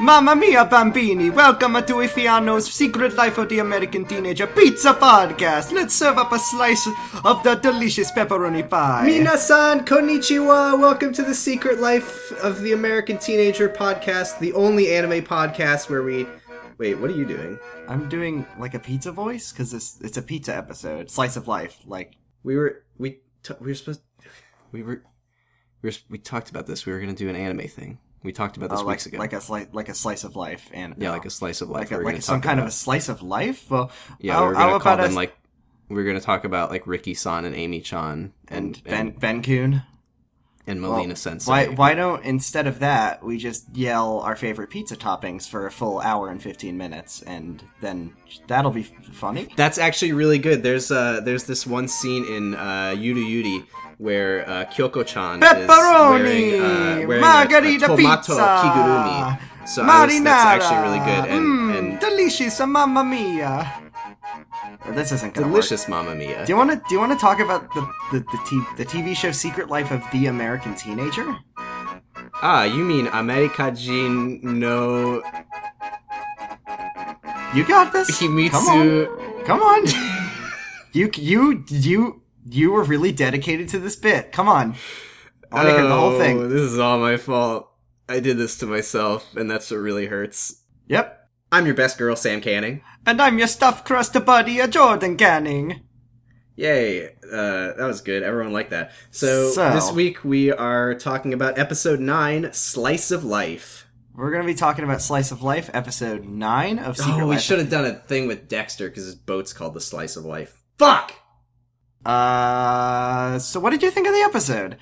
Mamma mia, bambini! Welcome to Ifiano's Secret Life of the American Teenager Pizza Podcast. Let's serve up a slice of the delicious pepperoni pie. Minasan, konnichiwa. Welcome to the Secret Life of the American Teenager podcast, the only anime podcast where we. Wait, what are you doing? I'm doing like a pizza voice because it's it's a pizza episode, slice of life. Like We were we t- we were supposed we were we were, we talked about this. We were gonna do an anime thing. We talked about this uh, weeks like ago. like a slice like a slice of life, and yeah, uh, like a slice of life. like, a, like some kind about. of a slice of life. Well, yeah, we are gonna call them us like we were gonna talk about like Ricky San and Amy Chan and Ben and, Ben Kun? and Well, Sensei. Why why don't instead of that we just yell our favorite pizza toppings for a full hour and fifteen minutes, and then that'll be funny. That's actually really good. There's uh there's this one scene in uh Yuru Yuri where uh, Kyoko-chan is Pepperoni, wearing, uh, wearing margarita a, a tomato pizza, kigurumi. So I was, that's actually really good and, mm, and delicious, mamma mia. This isn't gonna work. delicious, Mamma Mia. Do you want to do you want to talk about the the the, t- the TV show Secret Life of the American Teenager? Ah, you mean America Jin no You got this. Himitsu? Come on, come on. you you you you were really dedicated to this bit. Come on. I want to hear the whole Oh, thing. This is all my fault. I did this to myself, and that's what really hurts. Yep. I'm your best girl, Sam Canning. And I'm your stuffed crust buddy, a Jordan Canning. Yay! Uh, that was good. Everyone liked that. So, So- this week we are talking about episode nine, "Slice of Life." We're gonna be talking about Slice of Life, episode nine of Secret oh, we Life. should have done a thing with Dexter because his boat's called the Slice of Life. Fuck. Uh, so what did you think of the episode?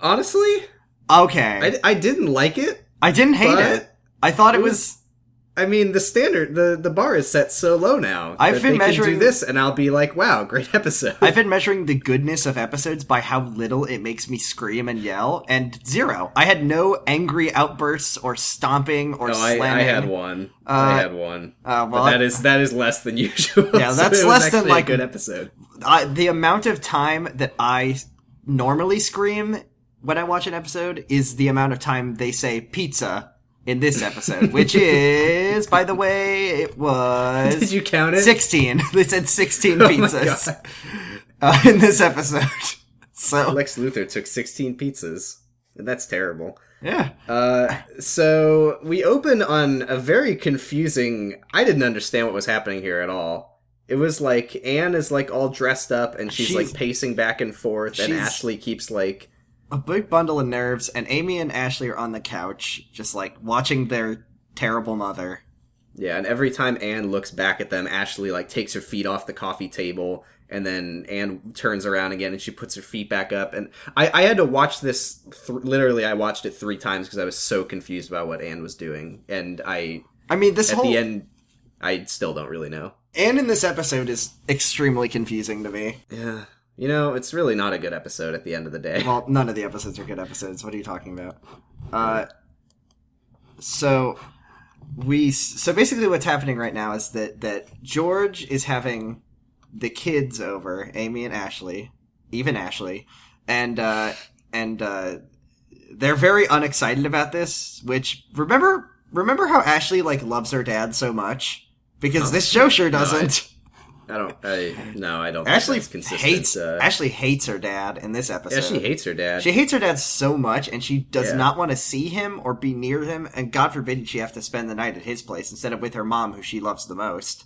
Honestly, Okay, I, I didn't like it. I, didn't hate it. I thought it it was. was- I mean, the standard, the the bar is set so low now. I've been measuring- do this, and I'll be like, "Wow, great episode." I've been measuring the goodness of episodes by how little it makes me scream and yell, and zero. I had no angry outbursts or stomping or No, I, slamming. I had one. Uh, I had one. uh, well, but that is that is less than usual. Yeah, that's was less than, actually a like- good episode. I, the amount of time that I normally scream when I watch an episode is the amount of time they say pizza in this episode, which is, by the way, it was Did you count it? 16. They said 16 Oh pizzas God. uh, in this episode. So, Lex Luthor took 16 pizzas. And that's terrible. yeah. Uh, so we open on a very confusing. I didn't understand what was happening here at all. It was like Anne is like all dressed up and she's, She's- like pacing back and forth, and Ashley keeps like A big bundle of nerves, and Amy and Ashley are on the couch, just like watching their terrible mother. Yeah, and every time Anne looks back at them, Ashley like takes her feet off the coffee table, and then Anne turns around again and she puts her feet back up. And I, I had to watch this. Th- literally, I watched it three times because I was so confused about what Anne was doing, and I I mean, this at whole the end, I still don't really know. Anne in this episode is extremely confusing to me. Yeah, you know, it's really not a good episode at the end of the day. Well, none of the episodes are good episodes. What are you talking about? Uh, so we so basically what's happening right now is that that George is having the kids over, Amy and Ashley, even Ashley, and uh, and uh, they're very unexcited about this. Which remember remember how Ashley like loves her dad so much because this show sure doesn't. I don't. I no, I don't. think Ashley hates uh, Ashley hates her dad in this episode. yeah, she hates her dad. She hates her dad so much, and she does Yeah. not want to see him or be near him. And God forbid she have to spend the night at his place instead of with her mom, who she loves the most.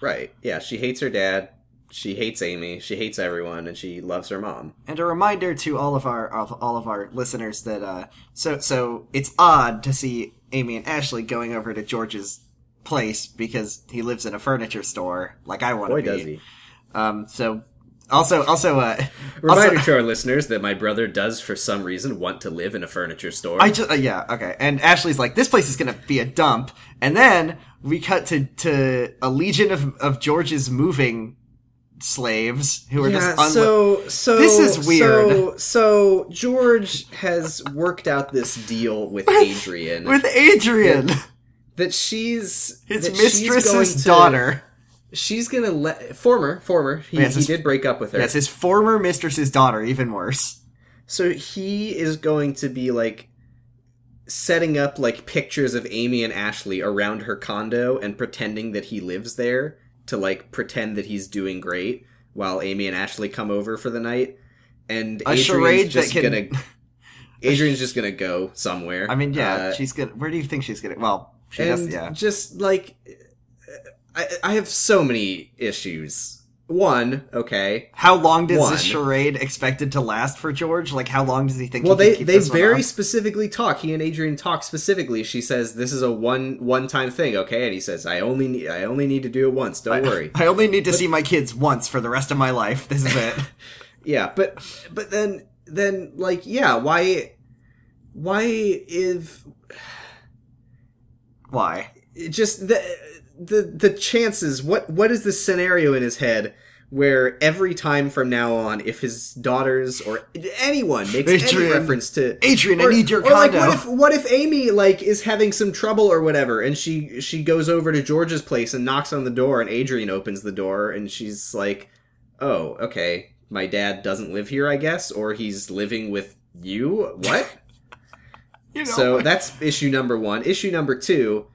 right? Yeah, she hates her dad. She hates Amy. She hates everyone, and she loves her mom. And a reminder to all of our of all of our listeners that uh, so so it's odd to see Amy and Ashley going over to George's place because he lives in a furniture store, like I want to Boy, be. does he! Um, so also also uh, Reminder also, to our listeners that my brother does, for some reason, want to live in a furniture store. I just uh, yeah okay. And Ashley's like, this place is gonna be a dump. And then we cut to to a legion of of George's moving slaves who are yeah, just unlo- so so This is weird. So, so George has worked out this deal with Adrian with Adrian, that she's his that she's going mistress's to- daughter. she's gonna let former former he, Yes, he his- did break up with her. Yes, his former mistress's daughter, even worse. So he is going to be like setting up like pictures of Amy and Ashley around her condo and pretending that he lives there to like pretend that he's doing great while Amy and Ashley come over for the night. And A Adrian's just can- gonna Adrian's just gonna go somewhere. I mean, yeah, Uh, she's gonna. Where do you think she's gonna? Well, she and. Yeah, just like I, I have so many issues. One, okay. how long does One. this charade expected to last for George? Like, how long does he think? Well, they they very specifically talk. He and Adrian talk specifically. She says this is a one one time thing, okay? And he says I only need I only need to do it once. Don't worry. I only need to see my kids once for the rest of my life. This is it. yeah, but but then then like yeah, why why if Why? it just the the the chances what what is the scenario in his head where every time from now on if his daughters or anyone makes any reference to Adrian, I need your or like what if what if Amy like is having some trouble or whatever and she she goes over to George's place and knocks on the door and Adrian opens the door and she's like oh okay. My dad doesn't live here I guess or he's living with you? What You know, so that's issue number one. Issue number two,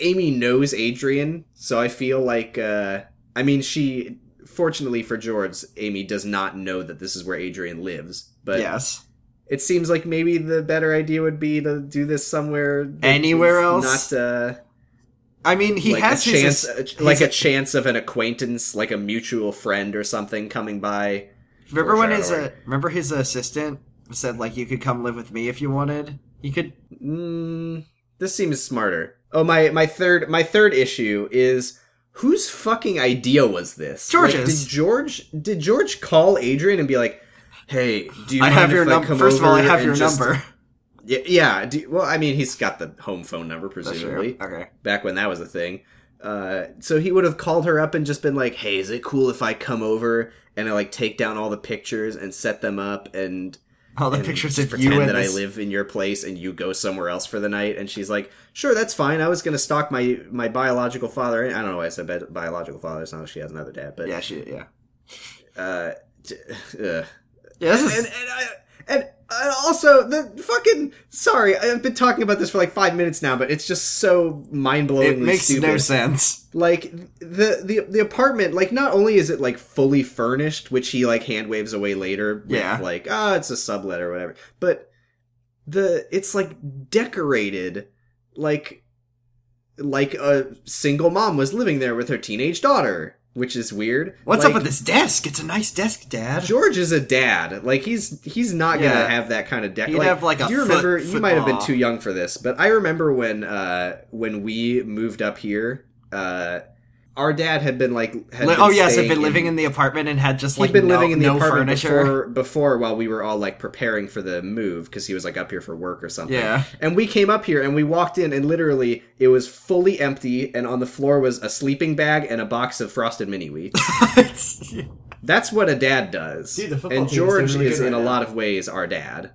Amy knows Adrian, so I feel like, uh, I mean, she, fortunately for George, Amy does not know that this is where Adrian lives. But yes. it seems like maybe the better idea would be to do this somewhere Anywhere else? Not, uh, I mean, he like has a chance, his- like a chance of an acquaintance, like a mutual friend or something coming by. Remember when his uh, remember his assistant said like you could come live with me if you wanted. You could. Mm, this seems smarter. Oh my my third my third issue is whose fucking idea was this? Like, did George did George call Adrian and be like, "Hey, do you I have your number. First of all, I have your just-" number. Yeah, yeah. Do, well, I mean, he's got the home phone number presumably. Okay. back when that was a thing. Uh, so he would have called her up and just been like, "Hey, is it cool if I come over and I like take down all the pictures and set them up and All the and pictures just of you and that this. I live in your place and you go somewhere else for the night. And she's like, "Sure, that's fine. I was going to stalk my my biological father. I don't know why I said biological father. It's not like she has another dad, but Yeah, she. Yeah. uh, t- uh. Yeah. Is. and and, I, and and also the fucking sorry, I've been talking about this for like five minutes now, but it's just so mind blowingly it makes stupid no sense. like the the the apartment like not only is it like fully furnished which he like hand waves away later with Yeah. like ah it's a sublet or whatever but the it's like decorated like like a single mom was living there with her teenage daughter which is weird What's Like, up with this desk? It's a nice desk, Dad. George is a dad. Like he's he's not gonna have that kind of deck. He'd like, have, like, a do you remember? foot- you might have been too young for this, but I remember when uh when we moved up here. Uh, our dad had been like had Li- been oh yes, I've been living in the apartment and had just He'd like been no, living in the no apartment furniture. before before while we were all like preparing for the move because he was like up here for work or something. Yeah. And we came up here and we walked in and literally it was fully empty and on the floor was a sleeping bag and a box of frosted mini wheats. It's- That's what a dad does. Dude, the football and team is George really is good in right a now. lot of ways our dad.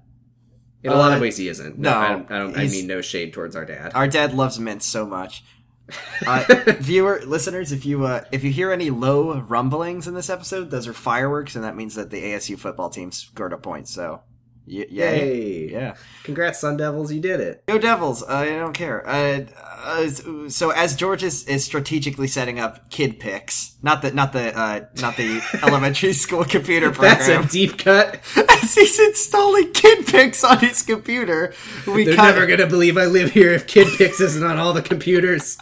In a lot Uh, of ways, he isn't. No, no, I don't. I, don't, I mean no shade towards our dad. Our dad loves mint so much. Uh, viewer, listeners, if you uh, if you hear any low rumblings in this episode, those are fireworks, and that means that the ASU football team scored a point. So, y- yay. Yay! yeah, Congrats, Sun Devils! You did it. go Devils! Uh, I don't care. Uh, uh, so as George is, is strategically setting up kid picks, not the not the uh, not the elementary school computer program. That's a deep cut. as he's installing Kid Pix on his computer, we They're never gonna believe I live here if Kid Pix isn't on all the computers.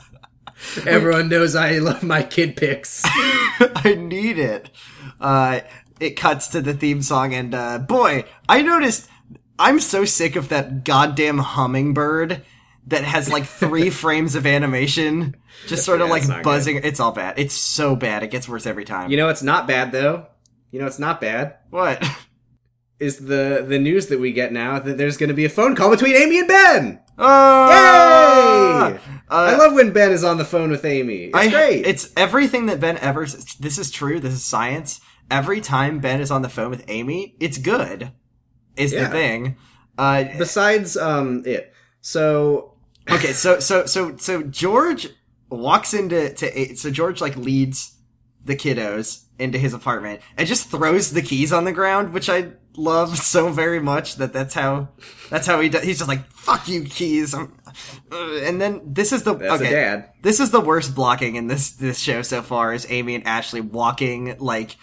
Everyone knows I love my Kid Pix. I need it. Uh, it cuts to the theme song, and uh, boy, I noticed. I'm so sick of that goddamn hummingbird that has like three frames of animation, just sort of Yeah, like buzzing. It's all bad. It's so bad. It gets worse every time. You know it's not bad though. You know it's not bad. what? Is the the news that we get now that there's going to be a phone call between Amy and Ben? Oh, Yay! Uh, I love when Ben is on the phone with Amy. It's I- great. It's everything that Ben ever. This is true. This is science. Every time Ben is on the phone with Amy, it's good. Is Yeah. the thing. Uh, Besides um it. So okay, so so so so George walks into to so George like leads the kiddos into his apartment and just throws the keys on the ground, which I love so very much that that's how that's how he does. He's just like fuck you keys, I'm, uh, and then this is the That's okay. dad. This is the worst blocking in this this show so far. Is Amy and Ashley walking like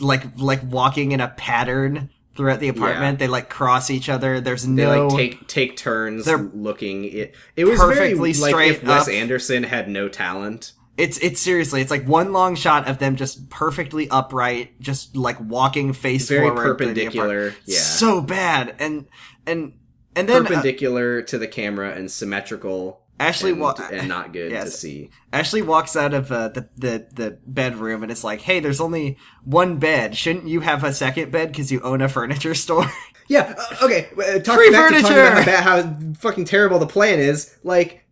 like like walking in a pattern throughout the apartment. They like cross each other. There's They no like take take turns They're looking. It it was perfectly very like straight if Wes up. Anderson had no talent. It's it's seriously it's like one long shot of them just perfectly upright, just like walking face Very forward. perpendicular, yeah. so bad. And and and then uh, perpendicular to the camera and symmetrical. Ashley and, wa- and not good to see. Ashley walks out of uh, the, the the bedroom and it's like, hey, there's only one bed. Shouldn't you have a second bed because you own a furniture store? Yeah. Uh, okay. Uh, talk, Free back to talking furniture! about how fucking terrible the plan is. Like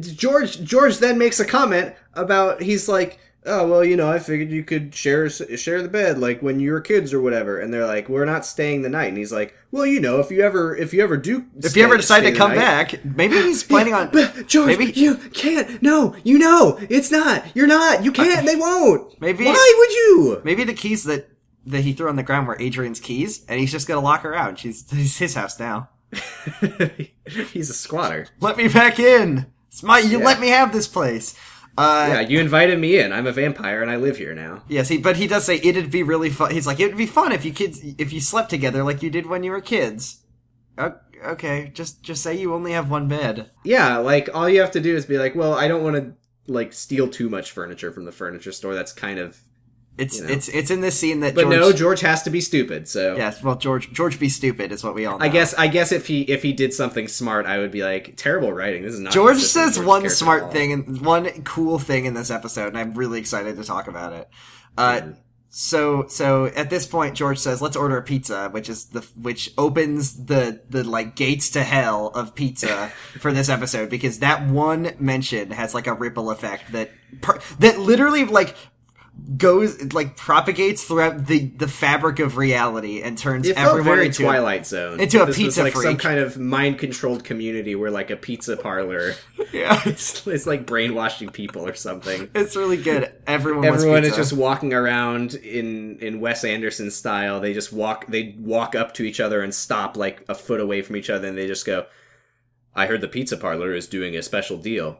George. George then makes a comment about he's like, oh well, you know, I figured you could share share the bed like when you were kids or whatever. And they're like, we're not staying the night. And he's like, well, you know, if you ever if you ever do if you ever decide to come back, maybe he's planning on. But George, Maybe- you can't. No, you know, it's not. You're not. You can't. They won't. Maybe- Why would you? Maybe the keys that that he threw on the ground were Adrian's keys, and he's just gonna lock her out. She's it's his house now. He's a squatter. Let me back in. It's my. You Yeah. let me have this place. Uh, Yeah, you invited me in. I'm a vampire and I live here now. Yes, he, but he does say it'd be really fun. He's like, it'd be fun if you kids, if you slept together like you did when you were kids. Okay, just just say you only have one bed. Yeah, like all you have to do is be like, well, I don't want to like steal too much furniture from the furniture store. That's kind of. It's You know. it's it's in this scene that But George. no, George has to be stupid. So yes, well, George George be stupid is what we all. Know. I guess I guess if he if he did something smart, I would be like, terrible writing. This is not. George says one smart thing and one cool thing in this episode, and I'm really excited to talk about it. Uh, so so at this point, George says, "Let's order a pizza," which is the which opens the the like gates to hell of pizza for this episode because that one mention has like a ripple effect that per- that literally like goes like propagates throughout the the fabric of reality and turns It felt everyone very into Twilight Zone. into a this pizza was like some kind of mind controlled community where like a pizza parlor. yeah, it's, it's like brainwashing people or something. it's really good. Everyone Everyone is just walking around in in Wes Anderson style. They just walk. They walk up to each other and stop like a foot away from each other, and they just go. I heard the pizza parlor is doing a special deal.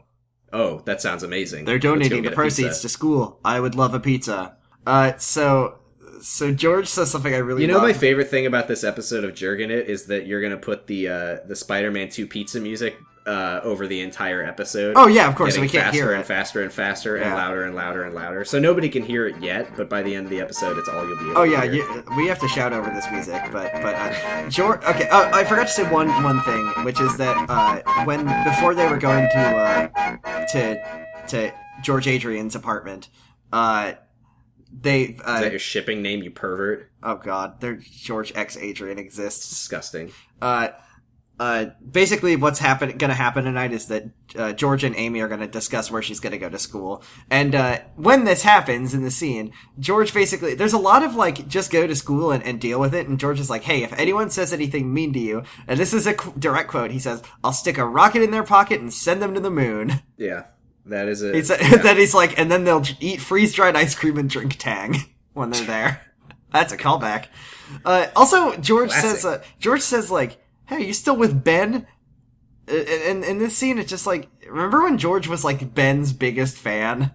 Oh, that sounds amazing. They're donating the proceeds to school. I would love a pizza. Uh, so, so George says something I really You know, love. my favorite thing about this episode of Jergin It is that you're gonna put the uh, the Spider-Man Two pizza music uh, over the entire episode. Oh yeah, of course. We can't faster hear and it. faster and faster and louder and louder and louder. So nobody can hear it yet, but by the end of the episode, it's all you'll be able Oh to yeah, you, we have to shout over this music, but but uh, George. Okay, oh, I forgot to say one one thing, which is that uh, when before they were going to uh, to to George Adrian's apartment, uh, they Is uh, that your shipping name, you pervert? oh god, their George X Adrian exists. Disgusting. uh, uh, basically what's happen- gonna happen tonight is that uh, George and Amy are gonna discuss where she's gonna go to school. And uh, when this happens in the scene, George basically there's a lot of like just go to school and, and deal with it. And George is like, hey, if anyone says anything mean to you, and this is a qu- direct quote, he says, "I'll stick a rocket in their pocket and send them to the moon." Yeah, that is it. Yeah. then he's like, and then they'll eat freeze dried ice cream and drink Tang when they're there. That's a callback. Uh, also, George Classic. says, uh, George says like, "Hey, you still with Ben?" Uh, And in this scene, it's just like, remember when George was like Ben's biggest fan?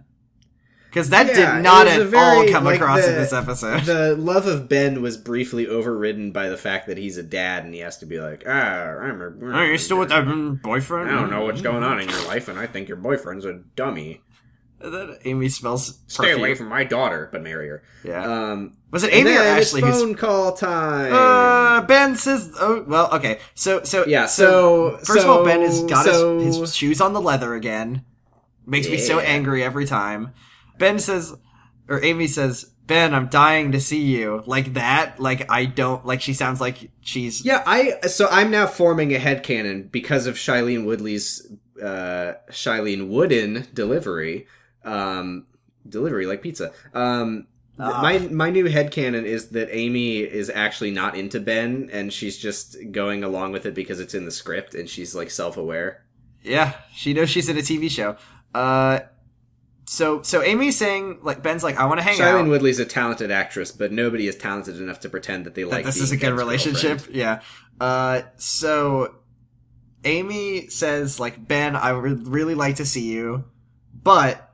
Because that Yeah, did not at very, all come like, across in this episode. the love of Ben was briefly overridden by the fact that he's a dad and he has to be like, ah, I'm a, Are you still with that boyfriend? I don't know what's going on in your life, and I think your boyfriend's a dummy. Then Amy smells. Stay perfume. away from my daughter, but marry her. Yeah. Um, was it Amy or Ashley? Who's phone call time. Uh, Ben says, "Oh, well, okay." So, so Yeah, so- first of all, Ben has got so- his, his shoes on the leather again. Makes me so angry every time. Ben says, or Amy says, "Ben, I'm dying to see you." Like that. Like I don't like. She sounds like she's. Yeah, I so I'm now forming a head headcanon because of Shailene Woodley's uh Shailene Wooden delivery. Um delivery like pizza. Um Ah. my my new headcanon is that Amy is actually not into Ben and she's just going along with it because it's in the script and she's like self-aware. Yeah, she knows she's in a TV show. Uh, so so Amy's saying like Ben's like I want to hang Shailene out. Woodley's a talented actress, but nobody is talented enough to pretend that they that like this is a good Ben's relationship. girlfriend. Yeah. Uh, so Amy says like Ben, I would really like to see you, but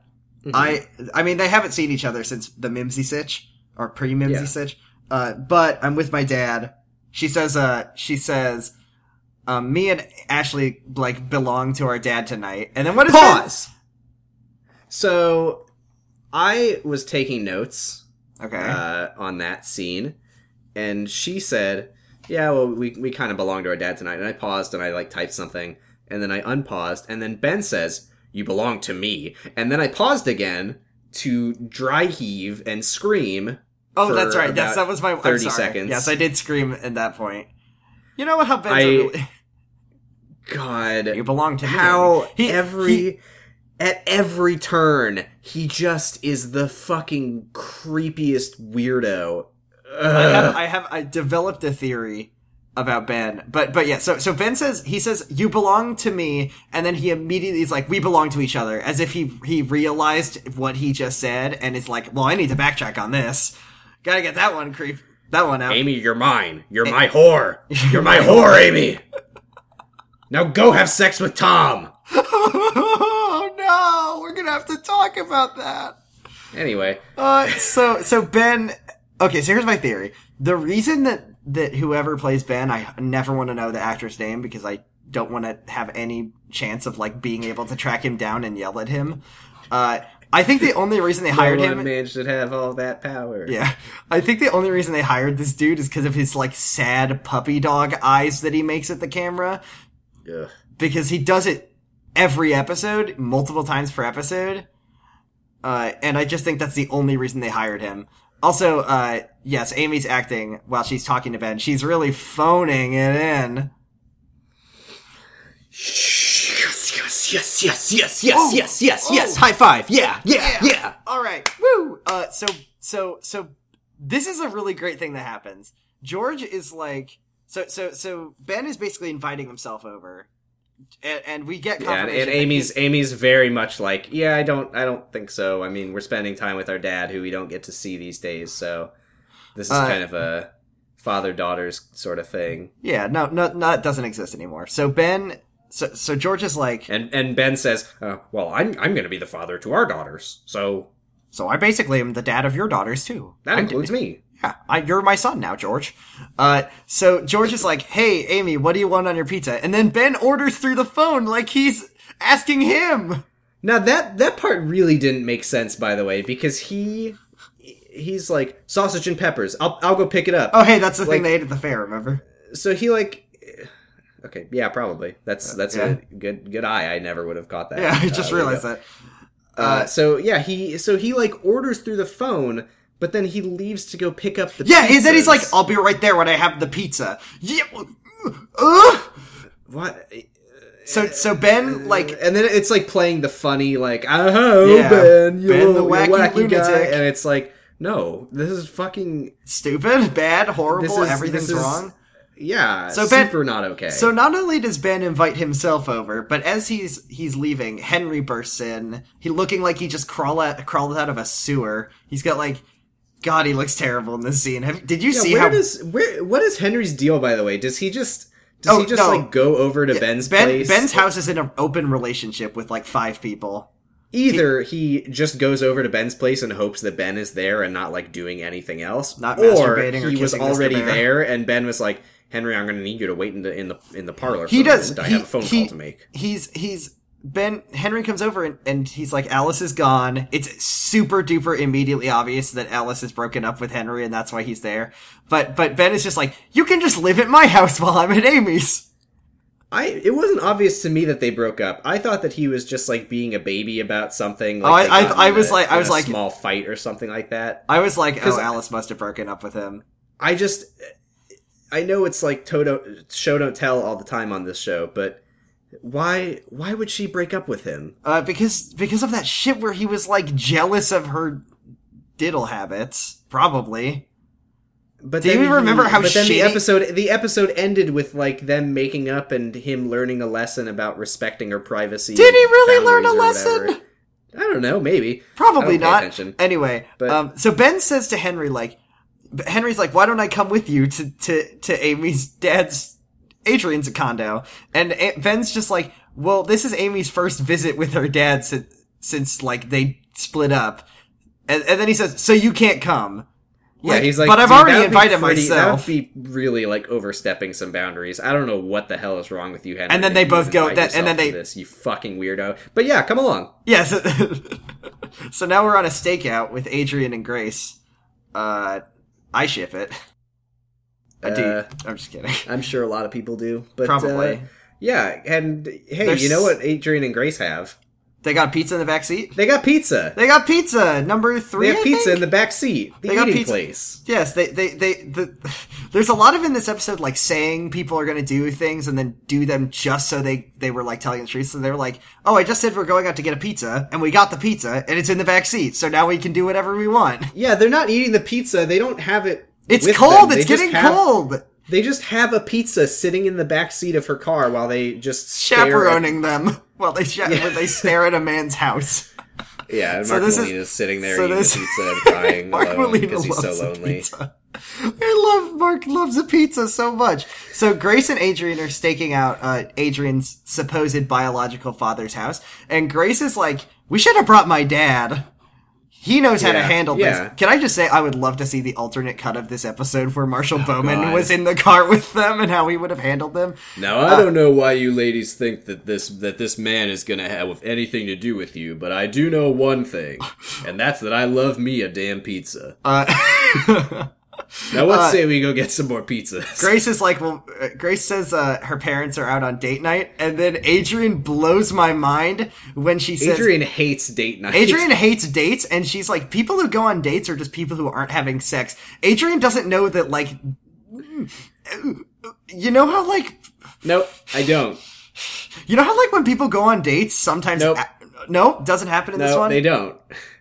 I I mean they haven't seen each other since the Mimsy Sitch or pre Mimsy Yeah. Sitch. Uh, but I'm with my dad. She says uh she says. Um, me and Ashley like belong to our dad tonight, and then what is Pause. So, I was taking notes Okay. uh, on that scene, and she said, "Yeah, well, we we kind of belong to our dad tonight." And I paused and I like typed something, and then I unpaused, and then Ben says, "You belong to me," and then I paused again to dry heave and scream. Oh, that's right. Yes, that was my I'm 30 sorry. seconds. Yes, I did scream at that point. You know how Ben's I- really, God, you belong to me. how He- every he- at every turn he just is the fucking creepiest weirdo. I have, I have I developed a theory about Ben, but but yeah. So so Ben says he says you belong to me, and then he immediately is like we belong to each other, as if he he realized what he just said, and is like, well, I need to backtrack on this. Got to get that one creep that one out. Amy, you're mine. You're my whore. You're my whore, Amy. Now go have sex with Tom. oh no, we're gonna have to talk about that. Anyway, Uh, so so Ben. Okay, so here's my theory. The reason that that whoever plays Ben, I never want to know the actor's name because I don't want to have any chance of like being able to track him down and yell at him. Uh, I think the only reason they hired no him. one man should have all that power. Yeah, I think the only reason they hired this dude is because of his like sad puppy dog eyes that he makes at the camera. Ugh. because he does it every episode, multiple times per episode. Uh, and I just think that's the only reason they hired him. Also, uh, yes, Amy's acting while she's talking to Ben. She's really phoning it in. Yes, yes, yes, yes, yes, yes, Oh, yes, yes, oh. yes. High five. Yeah, yeah, yeah. All right. Woo. Uh, so, so, so this is a really great thing that happens. George is like, so, so, so Ben is basically inviting himself over. And, and we get Yeah, and, confirmation. and that Amy's Amy's very much like, yeah, I don't I don't think so. I mean, we're spending time with our dad, who we don't get to see these days, so this is Uh, kind of a father daughters sort of thing. Yeah, no, no, no, it doesn't exist anymore. So Ben, so so George is like, And and Ben says, uh, "Well, I'm I'm going to be the father to our daughters, so so I basically am the dad of your daughters too. that I'm- includes me." Yeah, I, you're my son now, George. Uh, so George is like, hey, Amy, what do you want on your pizza? And then Ben orders through the phone like he's asking him. Now that that part really didn't make sense, by the way, because he he's like sausage and peppers. I'll I'll go pick it up. Oh, hey, that's the thing they ate at the fair. Remember? So he like. Okay, yeah, probably. That's that's Yeah. a good good eye. I never would have caught that. Yeah, I Uh, just you realized that. Uh, so yeah, he so he like orders through the phone, but then he leaves to go pick up the. Yeah, and then he's like. I'll be right there when I have the pizza. Yeah. Uh, what? so so Ben like and then it's like playing the funny like oh Yeah. Ben, you Ben the you wacky guy, and it's like no, this is fucking stupid, bad, horrible, is- everything's is- wrong. yeah, So Ben- super not okay. So not only does Ben invite himself over, but as he's he's leaving, Henry bursts in. He looking like he just crawl out, crawled out of a sewer. He's got like, God, he looks terrible in this scene. Have, did you yeah, see where how does where what is Henry's deal by the way? Does he just does Oh, he just no. like go over to Ben's Ben place? Ben's house is in an open relationship with like five people? Either he just goes over to Ben's place and hopes that Ben is there and not like doing anything else, Not or masturbating or he was already there and Ben was like, "Henry, I'm going to need you to wait in the in the in the parlor." He does. moment. I he, have a phone he- call to make." He's he's Ben Henry comes over and, and he's like, Alice is gone. It's super duper immediately obvious that Alice has broken up with Henry and that's why he's there. But but Ben is just like, you can just live at my house while I'm at Amy's. I it wasn't obvious to me that they broke up. I thought that he was just like being a baby about something. Oh, I- I- I was a- like- I was a like- small fight or something like that. I was like, oh, Alice must have broken up with him. I just I know it's like Toto show don't tell all the time on this show, but why why would she break up with him? Uh, because because of that shit where he was like jealous of her diddle habits, probably. But Do you even remember how But then the episode the episode ended with like them making up and him learning a lesson about respecting her privacy. Did he really learn a lesson? whatever. I don't know. Maybe. Probably not. attention. Anyway, But- um, so Ben says to Henry, like, Henry's like, why don't I come with you to, to, to Amy's dad's, Adrian's a condo? And Ben's just like, well, this is Amy's first visit with her dad since, since like, they split up. And, and then he says, so you can't come. Yeah, he's like, but I've "Dude, already that would be invited pretty- myself. That would be really like overstepping some boundaries. I don't know what the hell is wrong with you, Henry. And then they both go- that- and then they- this, you fucking weirdo. But yeah, come along. Yeah, so, so now we're on a stakeout with Adrian and Grace. Uh, I ship it. I do. Uh, I'm just kidding. I'm sure a lot of people do, but Probably. uh, yeah. And hey, There's- you know what Adrian and Grace have? They got pizza in the back seat. They got pizza. They got pizza number three. They have pizza in the back seat. The They got pizza- place. Yes, they they they. The, there's a lot of in this episode like saying people are going to do things and then do them just so they they were like telling the truth. So they were like, "Oh, I just said we're going out to get a pizza, and we got the pizza, and it's in the back seat. So now we can do whatever we want. Yeah, they're not eating the pizza. They don't have it. It's cold. It's getting have- cold. They just have a pizza sitting in the back seat of her car while they just stare at- Chaperoning them while they sh- while they stare at a man's house. Yeah, and So Mark this is- sitting there so eating this- the pizza and crying Mark alone Molina because he's so lonely. pizza. I love Mark loves a pizza so much. So Grace and Adrian are staking out uh, Adrian's supposed biological father's house, and Grace is like, "We should have brought my dad. He knows how to handle yeah. this." Can I just say, I would love to see the alternate cut of this episode where Marshall Bowman Oh, God. was in the car with them and how he would have handled them. Now I don't know why you ladies think that this that this man is gonna have anything to do with you, but I do know one thing, and that's that I love me a damn pizza. Uh, Now let's say we go get some more pizzas. Grace is like, well, uh, Grace says uh, her parents are out on date night, and then Adrian blows my mind when she says Adrian hates date night. Adrian hates dates, and she's like, people who go on dates are just people who aren't having sex. Adrian doesn't know that, like, you know how, like, Nope, I don't. you know how, like, when people go on dates, sometimes. Nope. no, doesn't happen in this one. they don't.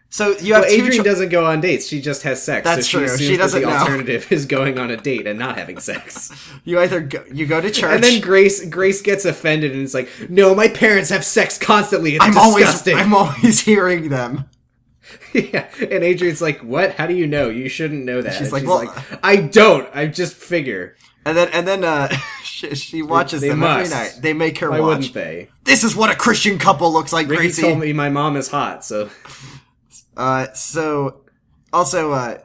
So you have Well. Adrian cho- doesn't go on dates. She just has sex. That's so true. She, assumes She doesn't the know. alternative is going on a date and not having sex. you either go, you go to church. And then Grace Grace gets offended and is like, "No, my parents have sex constantly. It's I'm disgusting." always I'm always hearing them. yeah. And Adrian's like, "What? How do you know? You shouldn't know that." She's And like, "Well- "I don't. I just figure. And then and then uh, she, she watches they them must. every night. They make her Why watch. wouldn't they?" This is what a Christian couple looks like, Ricky Gracie. told me my mom is hot, so Uh, so also, uh,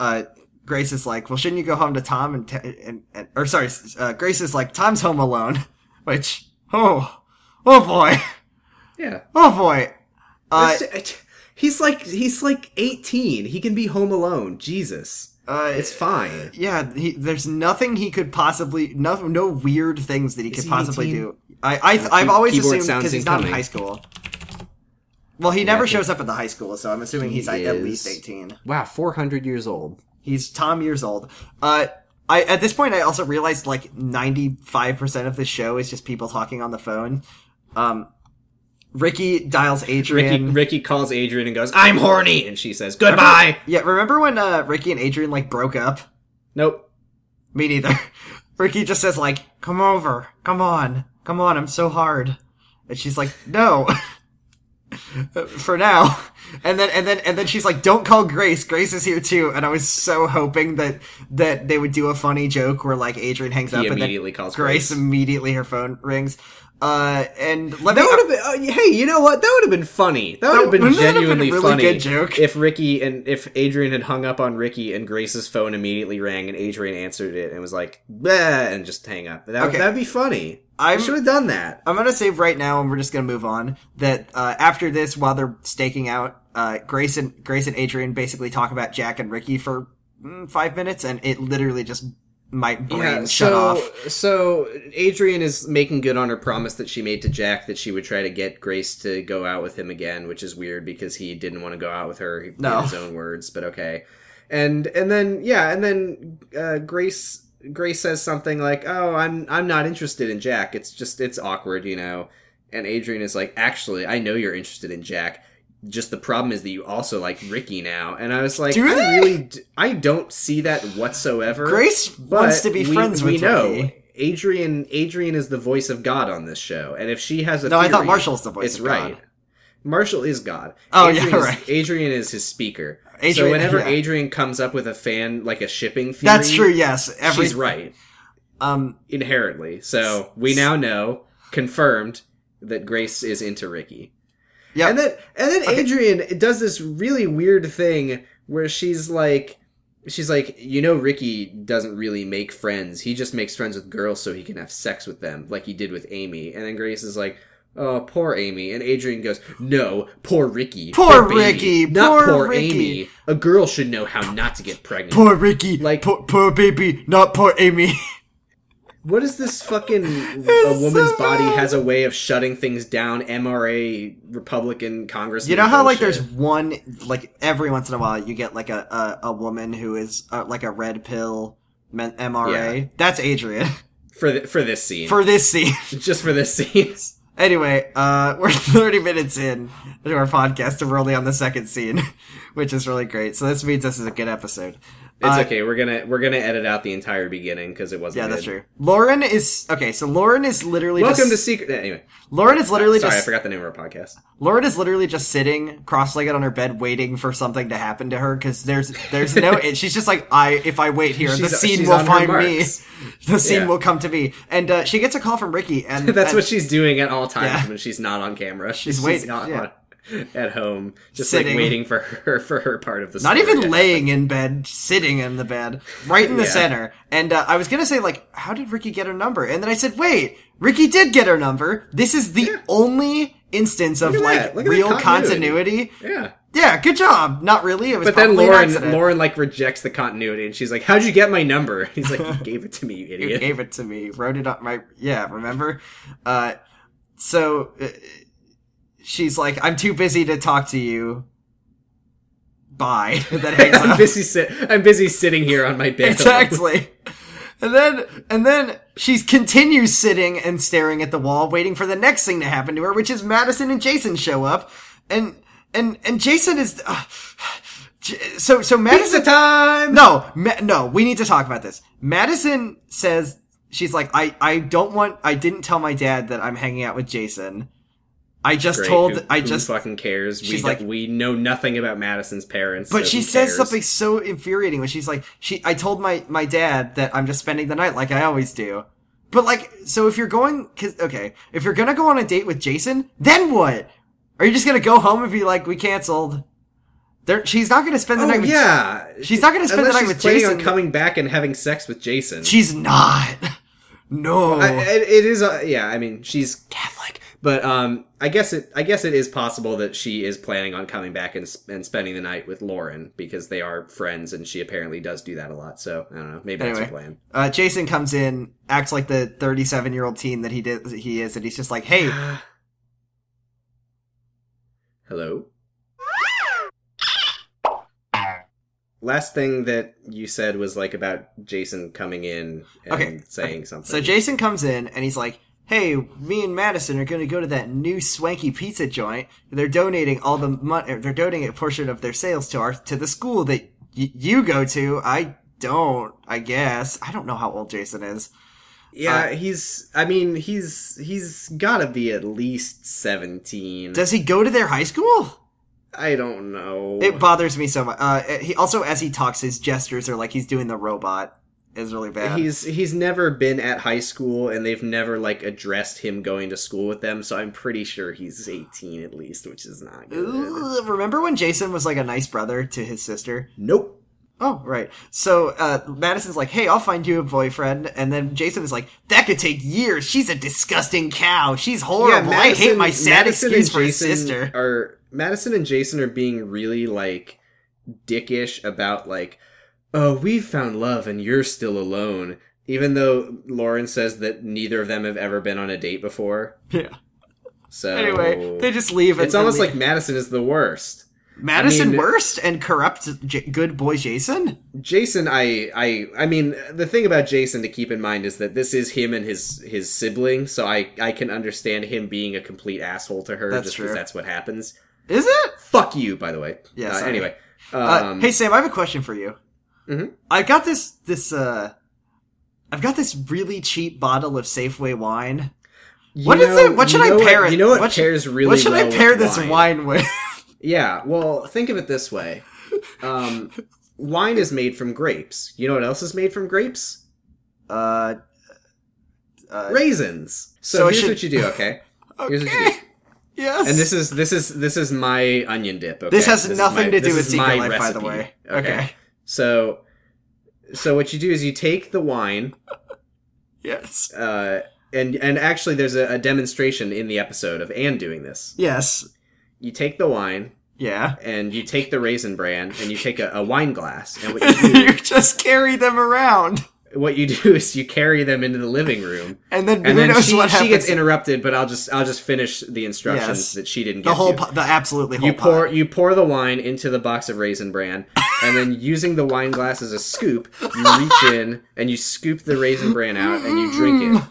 uh, Grace is like, well, shouldn't you go home to Tom and, t- and, and or sorry, uh, Grace is like, Tom's home alone, which, oh, oh boy, yeah. oh boy. Uh, he's like he's like 18. He can be home alone. Jesus. uh, It's fine. yeah, he, there's nothing he could possibly, no, no weird things that he could he possibly 18? do. I, I, I've key- always assumed because he's not in high school. Well, he never shows up at the high school, so I'm assuming he's like, at least 18. Wow, 400 years old. He's Tom years old. Uh, I at this point I also realized like ninety five percent of the show is just people talking on the phone. Um, Ricky dials Adrian. Ricky calls Adrian and goes, "I'm horny," and she says, "Goodbye." Yeah, remember when uh, Ricky and Adrian like broke up? Nope. Me neither. Ricky just says like, "Come over, come on, come on, I'm so hard," and she's like, "No." For now, and then and then and then she's like, "Don't call Grace. Grace is here too." And I was so hoping that that they would do a funny joke where like Adrian hangs up and then calls Grace. Grace. Immediately, her phone rings. Uh, and let That me. would have been. Uh, hey, you know what? That would have been funny. That would have been wouldn't have been a genuinely really funny good joke? if Ricky and if Adrian had hung up on Ricky and Grace's phone immediately rang and Adrian answered it and was like, and just hang up. That Okay. that'd be funny. I should have done that. I'm gonna save right now, and we're just gonna move on. That uh, after this, while they're staking out, uh, Grace and Grace and Adrian basically talk about Jack and Ricky for mm, five minutes, and it literally just my brain shut so, off. So Adrian is making good on her promise that she made to Jack that she would try to get Grace to go out with him again, which is weird because he didn't want to go out with her in No. his own words, but okay. And and then yeah, and then uh, Grace Grace says something like, "Oh, I'm I'm not interested in Jack. It's just it's awkward, you know." And Adrian is like, "Actually, I know you're interested in Jack. just the problem is that you also like Ricky now, and I was like, Do I really, d- I don't see that whatsoever. Grace wants to be we- friends we with know Ricky. Adrian. Adrian is the voice of God on this show, and if she has a No, I thought Marshall's the voice it's right. God. Marshall is God. Oh, yeah, Adrian is- right. Adrian is his speaker. so whenever yeah. Adrian comes up with a fan like a shipping theory, That's true. Yes, every she's right um. inherently. So we now know, confirmed, that Grace is into Ricky. Yeah. And then and then Okay. Adrian does this really weird thing where she's like she's like, you know Ricky doesn't really make friends. He just makes friends with girls so he can have sex with them, like he did with Amy. And then Grace is like, Oh, poor Amy. And Adrian goes, No, poor Ricky. Poor baby. Ricky, Not poor poor, Ricky." Amy. A girl should know how not to get pregnant. Poor Ricky, Like- poor, poor baby, not poor Amy. What is this fucking a woman's so body has a way of shutting things down? MRA Republican Congress. You know how like there's one like every once in a while you get like a a, a woman who is uh, like a red pill MRA. Yeah. That's Adrian for th- for this scene, for this scene. just for this scene. Anyway, uh, we're 30 minutes in to our podcast and we're only on the second scene, which is really great. So this means this is a good episode. It's Uh, okay. We're gonna we're gonna edit out the entire beginning because it wasn't. Yeah, that's true. Lauren is okay. So Lauren is literally Welcome to Secret. Anyway, Lauren is literally sorry, I just forgot the name of our podcast. Lauren is literally just sitting cross-legged on her bed, waiting for something to happen to her because there's there's no. she's just like I. If I wait here, the scene will find me. The scene Yeah. will come to me, and uh, she gets a call from Ricky, and That's and what she's doing at all times Yeah. when she's not on camera. She's She's, waiting, on- yeah. at home, just Sitting. like waiting for her for her part of the. not even laying in bed, sitting in the bed, right in the Yeah. center. And uh, I was gonna say like, how did Ricky get her number? And then I said, wait, Ricky did get her number. This is the Yeah. only instance of like that. Look at that real continuity. continuity. Yeah. Yeah, good job. Not really. It was But then Lauren. Lauren like rejects the continuity, and she's like, "How'd you get my number?" He's like, "You gave it to me, you You idiot." gave it to me. Wrote it on my yeah. Remember? Uh, so uh, she's like, "I'm too busy to talk to you." Bye. Then hangs I'm up. busy. Sit- I'm busy sitting here on my bed. exactly. And then and then she continues sitting and staring at the wall, waiting for the next thing to happen to her, which is Madison and Jason show up, and and and Jason is. Uh, so so Madison Pizza time. no, Ma- no, we need to talk about this. Madison says she's like, I, I don't want, I didn't tell my dad that I'm hanging out with Jason. I just Great. told, Who- I just, fucking cares. We she's don't- like- we know nothing about Madison's parents. but so she says cares? something so infuriating when she's like, she, I told my, my dad that I'm just spending the night like I always do. But like, so if you're going, cause, okay, if you're gonna go on a date with Jason, then what? Are you just gonna go home and be like, we canceled? There, she's not gonna spend the Oh night with yeah, She's not gonna spend the night she's with Jason. on coming back and having sex with Jason. She's not. No. I, it, it is. Uh, yeah, I mean, she's Catholic, but um, I guess it. I guess it is possible that she is planning on coming back and and spending the night with Lauren because they are friends, and she apparently does do that a lot. So I don't know. Maybe that's her plan. uh, Jason comes in, acts like the 37 year old teen that he did he is, and he's just like, "Hey, Hello. Last thing that you said was like about Jason coming in and Okay, saying something. So Jason comes in and he's like, "Hey, me and Madison are going to go to that new swanky pizza joint. They're donating all the money. They're donating a portion of their sales to our to the school that y- you go to. I don't. I guess I don't know how old Jason is. yeah, uh, he's. I mean, he's he's got to be at least seventeen. Does he go to their high school? I don't know. It bothers me so much. Uh, he also, as he talks, his gestures are like he's doing the robot. Is really bad. He's he's never been at high school, and they've never like addressed him going to school with them. So I'm pretty sure he's 18 at least, which is not good. Ooh, remember when Jason was like a nice brother to his sister? Nope. Oh, right. So uh, Madison's like, "Hey, I'll find you a boyfriend," and then Jason is like, "That could take years. She's a disgusting cow. She's horrible. I hate my sad Madison excuse for his sister." Are Madison and Jason are being really like dickish about like, oh, we've found love and you're still alone, even though Lauren says that neither of them have ever been on a date before. Yeah. So Anyway, they just leave. It's almost and like Madison is the worst. Madison I mean- worst and corrupt J- good boy Jason. Jason, I, I, I mean, the thing about Jason to keep in mind is that this is him and his his sibling, so I, I can understand him being a complete asshole to her. That's just because that's what happens. Is it? Fuck you, by the way. Yeah, Uh, anyway. Uh, Um, hey Sam, I have a question for you. Mhm. I got this this uh, I've got this really cheap bottle of Safeway wine. you What is know- it? What should I pair what, it? You know what, what should- pairs really what should well I pair this wine? wine with? Yeah, well, think of it this way. Um, wine is made from grapes. You know what else is made from grapes? uh, uh, Raisins. So, So here's should- what you do, okay? Here's what you okay. do. Yes. And this is this is this is my onion dip. Okay? this has is nothing my- to do with Secret my Life, by the recipe, way. Okay. So, so what you do is you take the wine, Yes. uh, and and actually there's a, a demonstration in the episode of Anne doing this. Yes. You take the wine Yeah. and you take the raisin bran and you take a, a wine glass and what you do you just carry them around, what you do is you carry them into the living room and then and then she, what she gets interrupted but i'll just i'll just finish the instructions Yes. that she didn't get the whole, po- the absolutely whole you pour pot. you pour the wine into the box of raisin bran and then using the wine glass as a scoop you reach in and you scoop the raisin bran out and you drink it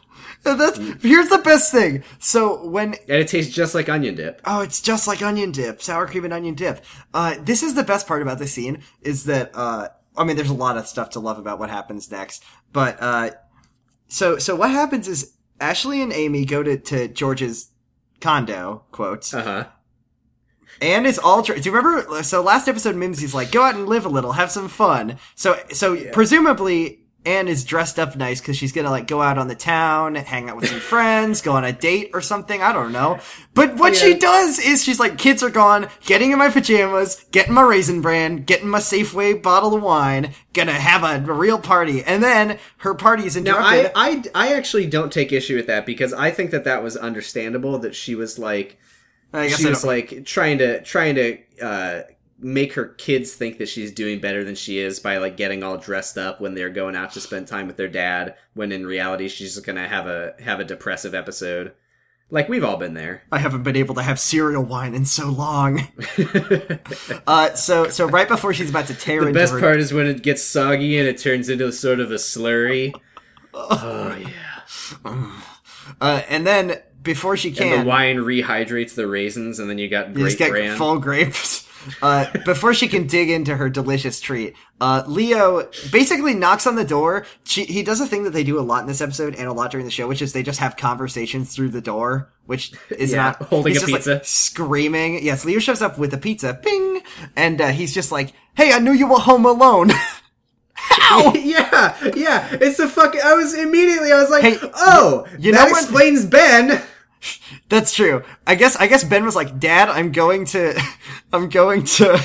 that's here's the best thing. So when and it tastes just like onion dip Oh, it's just like onion dip, sour cream and onion dip. Uh, this is the best part about this scene is that, uh, I mean, there's a lot of stuff to love about what happens next, but, uh, so, so what happens is Ashley and Amy go to, to George's condo, quotes, uh-huh and it's all, dr- do you remember, so last episode Mimsy's like, go out and live a little, have some fun. So, so presumably, Anne is dressed up nice because she's gonna like go out on the town, hang out with some friends, go on a date or something. I don't know. But what she does is she's like, kids are gone, getting in my pajamas, getting my raisin bran, getting my Safeway bottle of wine, gonna have a, a real party. And then her party is now. I, I i actually don't take issue with that because i think that that was understandable that she was like I guess she was like trying to trying to uh make her kids think that she's doing better than she is by like getting all dressed up when they're going out to spend time with their dad when in reality she's just gonna have a have a depressive episode. Like we've all been there. I haven't been able to have cereal wine in so long. uh, so, so right before she's about to tear the best her, part is when it gets soggy and it turns into sort of a slurry. Oh yeah. Uh, and then before she can, and the wine rehydrates the raisins and then you got You just get bran. full grapes. Uh, before she can dig into her delicious treat, uh, Leo basically knocks on the door. She, he does a thing that they do a lot in this episode and a lot during the show, which is they just have conversations through the door, which is Yeah, not holding he's a just, like, pizza. screaming. Yes, Leo shows up with a pizza, ping, and uh, he's just like, "Hey, I knew you were home alone." How? yeah, yeah. It's the fucking. I was immediately. I was like, Hey, oh, you that know when- explains Ben. That's true. I guess I guess Ben was like, "Dad, I'm going to, I'm going to."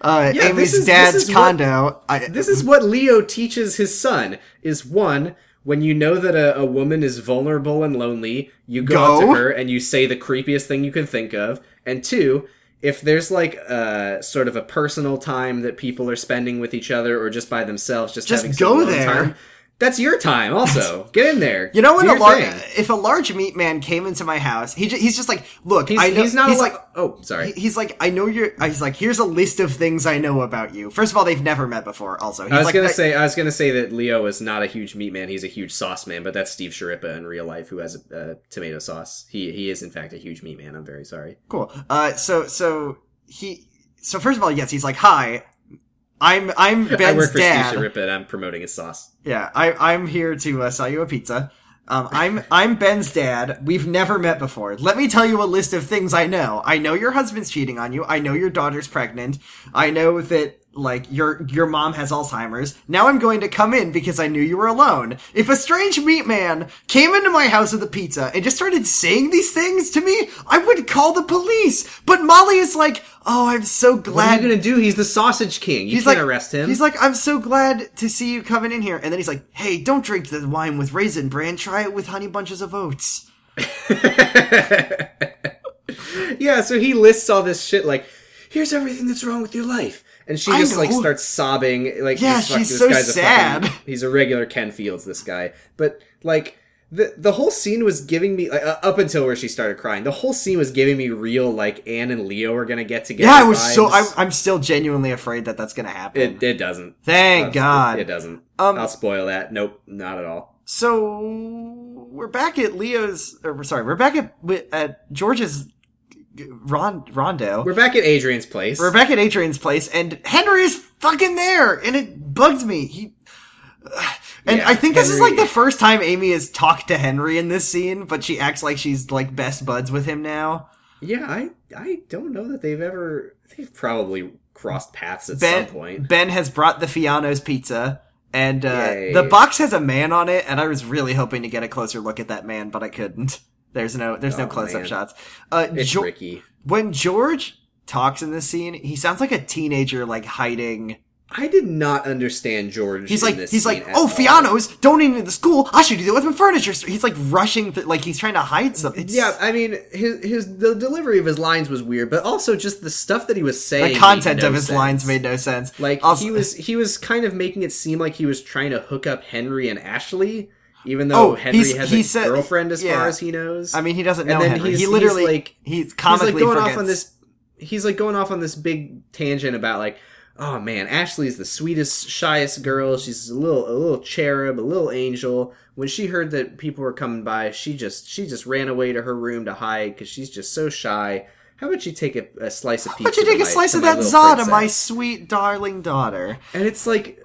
Uh, Yeah, Amy's is- dad's is what- condo. I, This is what Leo teaches his son: is one. When you know that a, a woman is vulnerable and lonely, you go, up Go. to her and you say the creepiest thing you can think of. And two, if there's like a sort of a personal time that people are spending with each other or just by themselves, just, Just having go some there. time, that's your time. Also, get in there. You know when a large, if a large meat man came into my house, he ju- he's just like, look, He's, I know, he's not he's a like, like. Oh, sorry. he- he's like, I know you're. He's like, here's a list of things I know about you. First of all, they've never met before. Also, he's I was like, gonna I- say I was gonna say that Leo is not a huge meat man; he's a huge sauce man. But that's Steve Schirripa in real life, who has a, a tomato sauce. He he is in fact a huge meat man. I'm very sorry. cool. Uh, so so he, so first of all, yes, he's like, hi, I'm I'm Ben's I work for dad. Schirripa, and I'm promoting his sauce. Yeah, I, I'm here to uh, sell you a pizza. Um, I'm I'm Ben's dad. We've never met before. Let me tell you a list of things I know. I know your husband's cheating on you. I know your daughter's pregnant. I know that like your your mom has Alzheimer's. Now I'm going to come in because I knew you were alone. If a strange meat man came into my house with a pizza and just started saying these things to me, I would call the police. But Molly is like, "Oh, I'm so glad." What are you gonna do? He's the sausage king. You he's can't like, arrest him. He's like, I'm so glad to see you coming in here. And then he's like, Hey, don't drink the wine with raisin bran. Try it with honey bunches of oats. yeah. So he lists all this shit like, here's everything that's wrong with your life. And she I just like starts sobbing. Like, Yeah, this fuck- she's so guy's a sad. fucking- he's a regular Ken Fields. This guy, but like. The, the whole scene was giving me like, uh, up until where she started crying. The whole scene was giving me real like Anne and Leo are gonna get together. Yeah, I was so. I'm. I'm still genuinely afraid that that's gonna happen. It, it doesn't. Thank Uh, God. It doesn't. Um, I'll spoil that. Nope, not at all. so we're back at Leo's. Or sorry, we're back at at George's Ron, Rondo. We're back at Adrian's place. We're back at Adrian's place, and Henry is fucking there, and it bugs me. He, and Yeah, I think this is like the first time Amy has talked to Henry in this scene, but she acts like she's like best buds with him now. yeah, I I don't know that they've ever. They've probably crossed paths at Ben, some point. Ben has brought the Fiano's pizza, and uh, the box has a man on it, and I was really hoping to get a closer look at that man, but I couldn't. There's no, there's no Oh, close up shots. Uh, It's Jo- Ricky. when George talks in this scene, he sounds like a teenager, like hiding. I did not understand George. He's in like, this he's like, oh. Fiano's donating to the school. I should do that with my furniture. He's like rushing, th- like he's trying to hide something. It's, Yeah, I mean, his his the delivery of his lines was weird, but also just the stuff that he was saying. the content no of his sense. lines made no sense. Like Also- he was he was kind of making it seem like he was trying to hook up Henry and Ashley, even though Oh, Henry he's- has he a said- girlfriend as yeah. far as he knows. I mean, he doesn't know And then Henry. he's- he he's literally, like- he's he's comically like going forgets. off on this. He's like going off on this big tangent about like, oh man, Ashley's the sweetest, shyest girl. She's a little a little cherub, a little angel. When she heard that people were coming by, she just she just ran away to her room to hide because she's just so shy. How about you take a, a slice of pizza? about you take a my- slice of that Zada, my sweet darling daughter. And it's like,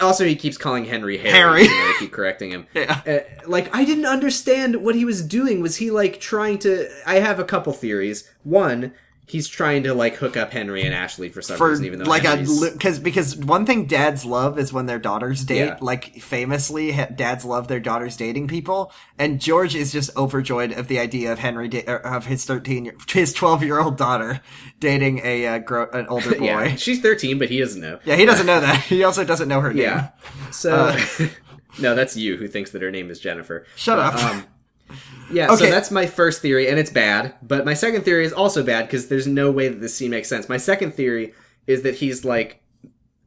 also he keeps calling Henry Harry. Harry. I keep correcting him. Yeah. Uh, like I didn't understand what he was doing. Was he like trying to? I have a couple theories. One, he's trying to like hook up Henry and Ashley for some for reason, even though like Henry's- a because because one thing dads love is when their daughters date. Yeah. Like famously, ha- dads love their daughters dating people, and George is just overjoyed of the idea of Henry da- er, of his thirteen year- his twelve year old daughter dating a uh, gro- an older boy. yeah. she's thirteen, but he doesn't know. Yeah, he doesn't know that. He also doesn't know her name. Yeah. So Uh. no, that's you who thinks that her name is Jennifer. Shut But, up. Um, yeah, so that's my first theory, and it's bad. But my second theory is also bad because there's no way that this scene makes sense. My second theory is that he's like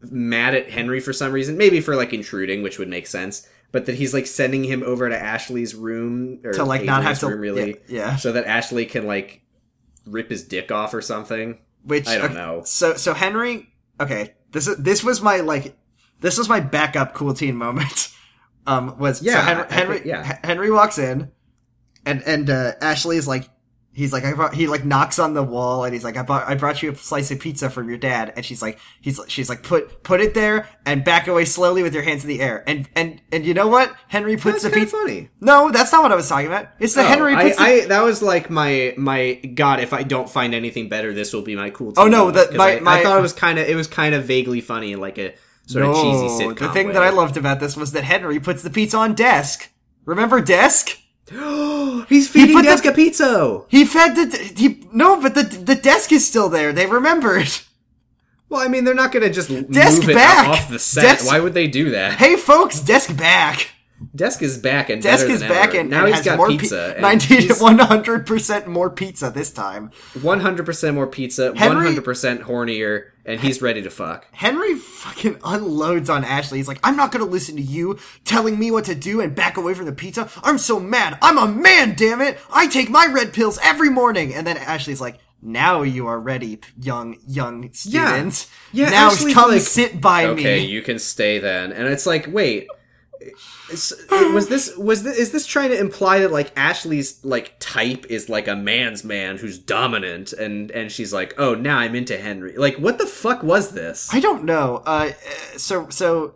mad at Henry for some reason, maybe for like intruding, which would make sense. But that he's like sending him over to Ashley's room or To, like, not have to- room, really, yeah, yeah. so that Ashley can like rip his dick off or something. Which I don't okay, know. So so Henry. Okay, this is this was my like this was my backup cool teen moment. Um, was so Yeah, Henry, Henry, think- yeah. Henry walks in, and and uh, Ashley is like. He's like, I brought, he like knocks on the wall and he's like, I brought, I brought you a slice of pizza from your dad. And she's like, he's, she's like, put, put it there and back away slowly with your hands in the air. And, and, and you know what? Henry puts That's the pizza. funny. No, that's not what I was talking about. It's the Oh, Henry I, the, I that was like my my god. If I don't find anything better, this will be my cool. Oh, no, that- my- I, my- I thought it was kind of it was kind of vaguely funny like a sort of cheesy sitcom. The thing way. that I loved about this was that Henry puts the pizza on desk. Remember desk? He's feeding put the- Deska pizza. He fed the he no, but the the desk is still there. They remembered. Well, I mean, they're not gonna just Desk move it back. off the set. Desk- Why would they do that? Hey folks, desk back. Desk is back and Desk better is back ever. and now and he's got more pizza. pi- 90 100% more pizza this time. 100% more pizza, Henry- 100% hornier, and he's ready to fuck. Henry fucking unloads on Ashley. He's like, I'm not gonna listen to you telling me what to do and back away from the pizza. I'm so mad. I'm a man, damn it. I take my red pills every morning. And then Ashley's like, now you are ready, young, young student. Yeah, now Ashley's come like, sit by okay, me. Okay, you can stay then. And it's like, wait, was this was this, is this trying to imply that like Ashley's like type is like a man's man who's dominant, and and she's like, oh, now I'm into Henry. Like, what the fuck was this? I don't know. Uh, so so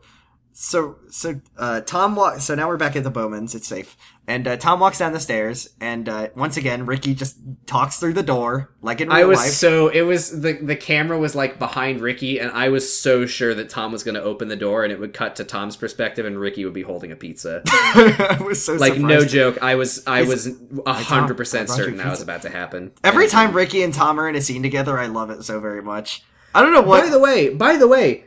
so so uh, Tom walks. So now we're back at the Bowmans. It's safe. And uh, Tom walks down the stairs, and uh, once again, Ricky just talks through the door like in real I was life. so it was the the camera was like behind Ricky, and I was so sure that Tom was going to open the door, and it would cut to Tom's perspective, and Ricky would be holding a pizza. I was so like no joke, I was I was a I hundred percent certain that was about to happen. Every time Ricky and Tom are in a scene together, I love it so very much. I don't know what. By the way, by the way,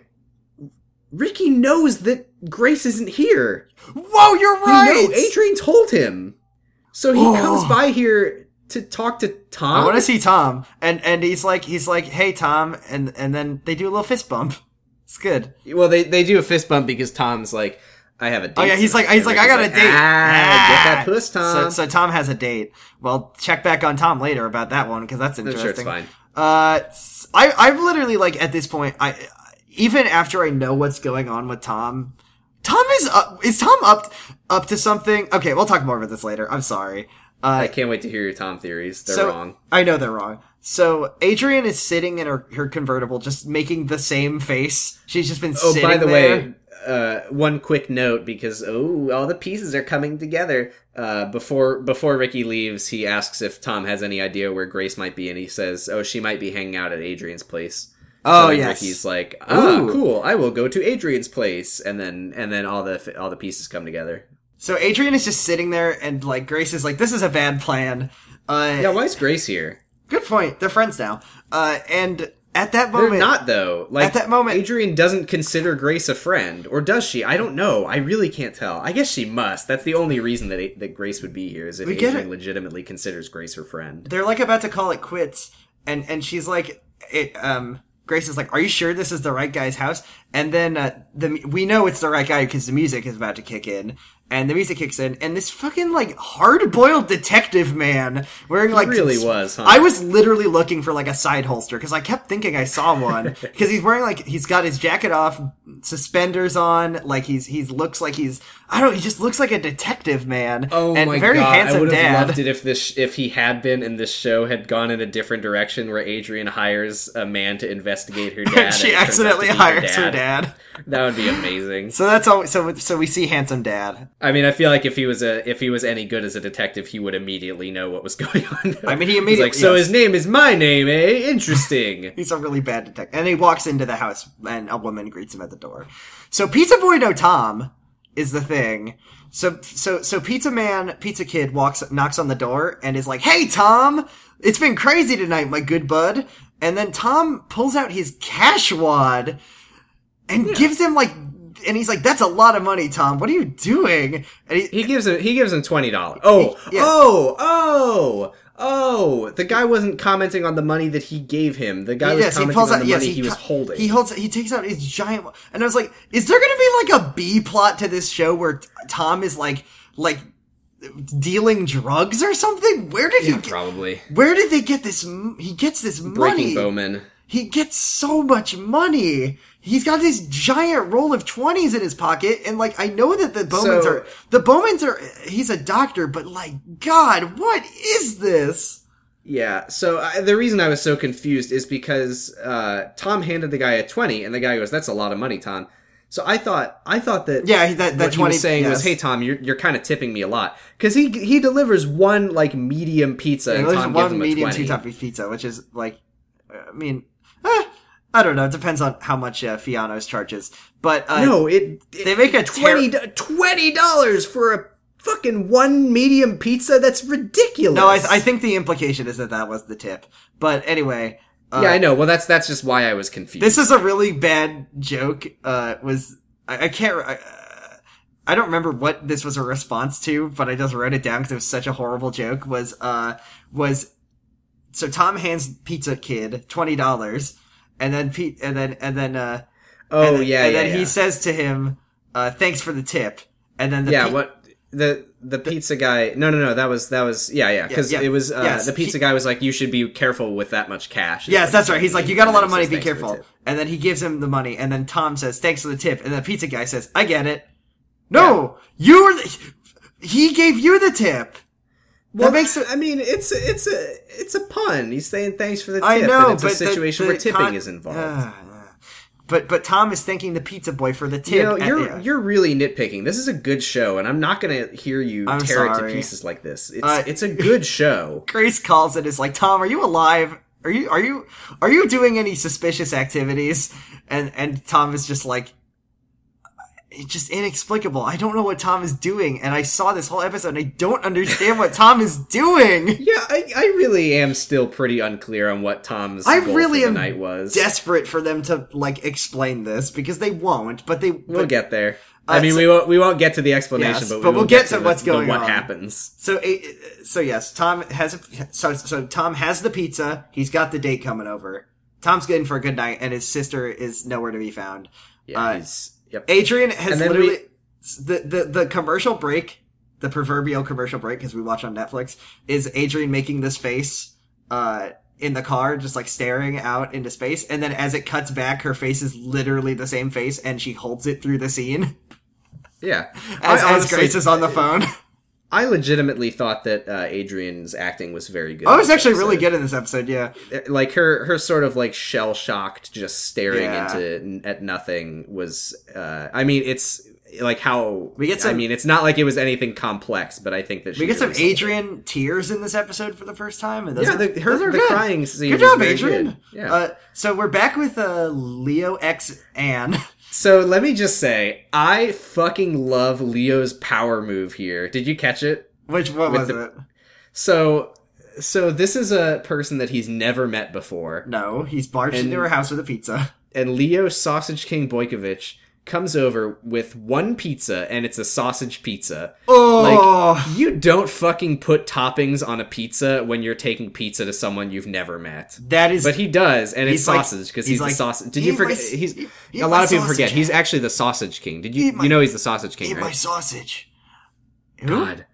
Ricky knows that Grace isn't here. Whoa, you're right. know- Adrian told him, so he Oh. comes by here to talk to Tom. I want to see Tom, and and he's like he's like, hey Tom, and and then they do a little fist bump. It's good. Well, they they do a fist bump because Tom's like, I have a date. Oh yeah, he's like he's like I got a date. like, Ah, get that puss, So, Tom. so Tom has a date. Well, check back on Tom later about that one because that's I'm interesting. sure it's fine. Uh, I I'm literally like at this point, I even after I know what's going on with Tom, Tom is up. Is Tom up up to something? Okay, we'll talk more about this later. I'm sorry. I can't wait to hear your Tom theories. They're so, wrong. I know they're wrong. So Adrian is sitting in her, her convertible, just making the same face. She's just been Oh, by the there. way, uh, one quick note because oh, all the pieces are coming together. Uh, before before Ricky leaves, he asks if Tom has any idea where Grace might be, and he says, "Oh, she might be hanging out at Adrian's place." Oh, so yes. Ricky's like, "Ah, Ooh. cool. I will go to Adrian's place," and then and then all the all the pieces come together. So Adrian is just sitting there, and like Grace is like, "This is a bad plan." Uh, Yeah, why is Grace here? good point. They're friends now. Uh, and at that They're moment, not though. Like At that moment- Adrian doesn't consider Grace a friend, or does she? I don't know. I really can't tell. I guess she must. That's the only reason that that Grace would be here is if Adrian it. legitimately considers Grace her friend. they're like about to call it quits, and and she's like, it, um, Grace is like, "Are you sure this is the right guy's house?" And then uh, the we know it's the right guy because the music is about to kick in. And the music kicks in, and this fucking like hard-boiled detective man wearing like really s- was, huh? I was literally looking for like a side holster because I kept thinking I saw one because he's wearing like he's got his jacket off, suspenders on, like he's he's looks like he's I don't know, he just looks like a detective man. Oh and my very god! I would have dad. loved it if this if he had been and this show had gone in a different direction where Adrian hires a man to investigate her dad. she and it turns out accidentally to be hires her dad. That would be amazing. So that's all. So so we see handsome dad. I mean, I feel like if he was a if he was any good as a detective, he would immediately know what was going on. I mean, he He's immediately- like, so yes. his name is my name, eh? Interesting. He's a really bad detective, and he walks into the house, and a woman greets him at the door. So Pizza Boy No Tom is the thing. So so so Pizza Man, Pizza Kid walks, knocks on the door, and is like, "Hey Tom, it's been crazy tonight, my good bud." And then Tom pulls out his cash wad and gives him like, and he's like, "That's a lot of money, Tom. What are you doing?" And he, He gives him he gives him twenty dollars. Oh, Yes. oh, oh, oh! The guy wasn't commenting on the money that he gave him. The guy was yes, he commenting on out. the Yes, money he, he, was holding. He holds. He takes out his giant. And I was like, is there going to be like a B plot to this show where Tom is like, like dealing drugs or something? Where did yeah, he? Get, probably where did they get this? He gets this breaking money. Bowman. He gets so much money. He's got this giant roll of twenties in his pocket, and like I know that the Bowmans So- are the Bowmans are. He's a doctor, but like God, what is this? Yeah. So I, the reason I was so confused is because uh, Tom handed the guy a twenty, and the guy goes, "That's a lot of money, Tom." So I thought I thought that Yeah, that that what he was saying was, "Hey Tom, you're you're kind of tipping me a lot," because he he delivers one like medium pizza, and there's Tom gives one him a medium twenty. two topping pizza, which is like, I mean, eh, I don't know. It depends on how much uh, Fiano's charges, but uh, no, it, it they make a ter- twenty dollars for a fucking one medium pizza. That's ridiculous. No, I, I think the implication is that that was the tip. But anyway, uh, yeah, I know. Well, that's that's just why I was confused. this is a really bad joke. Uh, was I, I can't. I, uh, I don't remember what this was a response to, but I just wrote it down because it was such a horrible joke. Was uh was so Tom hands Pizza Kid twenty dollars, and then Pete and then and then uh oh then, yeah, and yeah, then yeah. he says to him, uh, "Thanks for the tip." And then the yeah, pi- what the the pizza guy? No, no, no. That was that was yeah, yeah. Because yeah, it was uh, yes, the pizza he- guy was like, "You should be careful with that much cash." Yes, that's right. He's like, "You got a lot of money. says, Be "Thanks the careful." And then he gives him the money, and then Tom says, "Thanks for the tip." And the pizza guy says, "I get it." No, you were. The, he gave you the tip. Well, that makes it. I mean, it's it's a it's a pun. He's saying thanks for the tip. I know, and it's but a situation the, where tipping con- is involved. But but Tom is thanking the pizza boy for the tip. You know, you're yeah. you're really nitpicking. This is a good show, and I'm not going to hear you I'm tear it to pieces like this. It's Uh, it's a good show. Grace calls it. Is like, Tom, are you alive? Are you are you are you doing any suspicious activities? And and Tom is just like, it's just inexplicable. I don't know what Tom is doing, and I saw this whole episode, and I don't understand what Tom is doing. Yeah, I, I really am still pretty unclear on what Tom's I really the am night was. Desperate for them to like explain this because they won't. But they We'll but- get there. Uh, I mean, so- we won't we won't get to the explanation, Yes, but, we but we'll get to the- what's the going what on. What happens. So, so yes, Tom has a, so so Tom has the pizza. He's got the date coming over. Tom's good for a good night, and his sister is nowhere to be found. Yeah, Uh, he's, yep. Adrian has literally the, the the commercial break, the proverbial commercial break, because we watch on Netflix, is Adrian making this face uh, in the car, just like staring out into space, and then as it cuts back, her face is literally the same face, and she holds it through the scene yeah. as, I as Grace is on the phone. I legitimately thought that uh, Adrian's acting was very good. I was actually really good in this episode. Yeah, like her her sort of like shell shocked just staring Yeah. into at nothing was uh i mean it's like how We get Some, i mean it's not like it was anything complex but i think that she we get some. Adrian tears in this episode for the first time, and those Yeah, are, the- her- those are the good. crying scene Good job, Adrian. good. Yeah. Uh, so we're back with uh, Leo X Anne. so let me just say i fucking love leo's power move here did you catch it Which what With was the- it? so so this is a person that he's never met before No, he's barged And- into her house with a pizza. and Leo Sausage King Boykewich comes over with one pizza and it's a sausage pizza. Oh, You don't fucking put toppings on a pizza when you're taking pizza to someone you've never met. that is. But he does, and it's sausage because he's he's, like, the sausage. Did you forget? my he's eat- eat a lot of people sausage." forget he's actually the sausage king. Did you? My- you know he's the sausage king, eat my sausage. Who? God,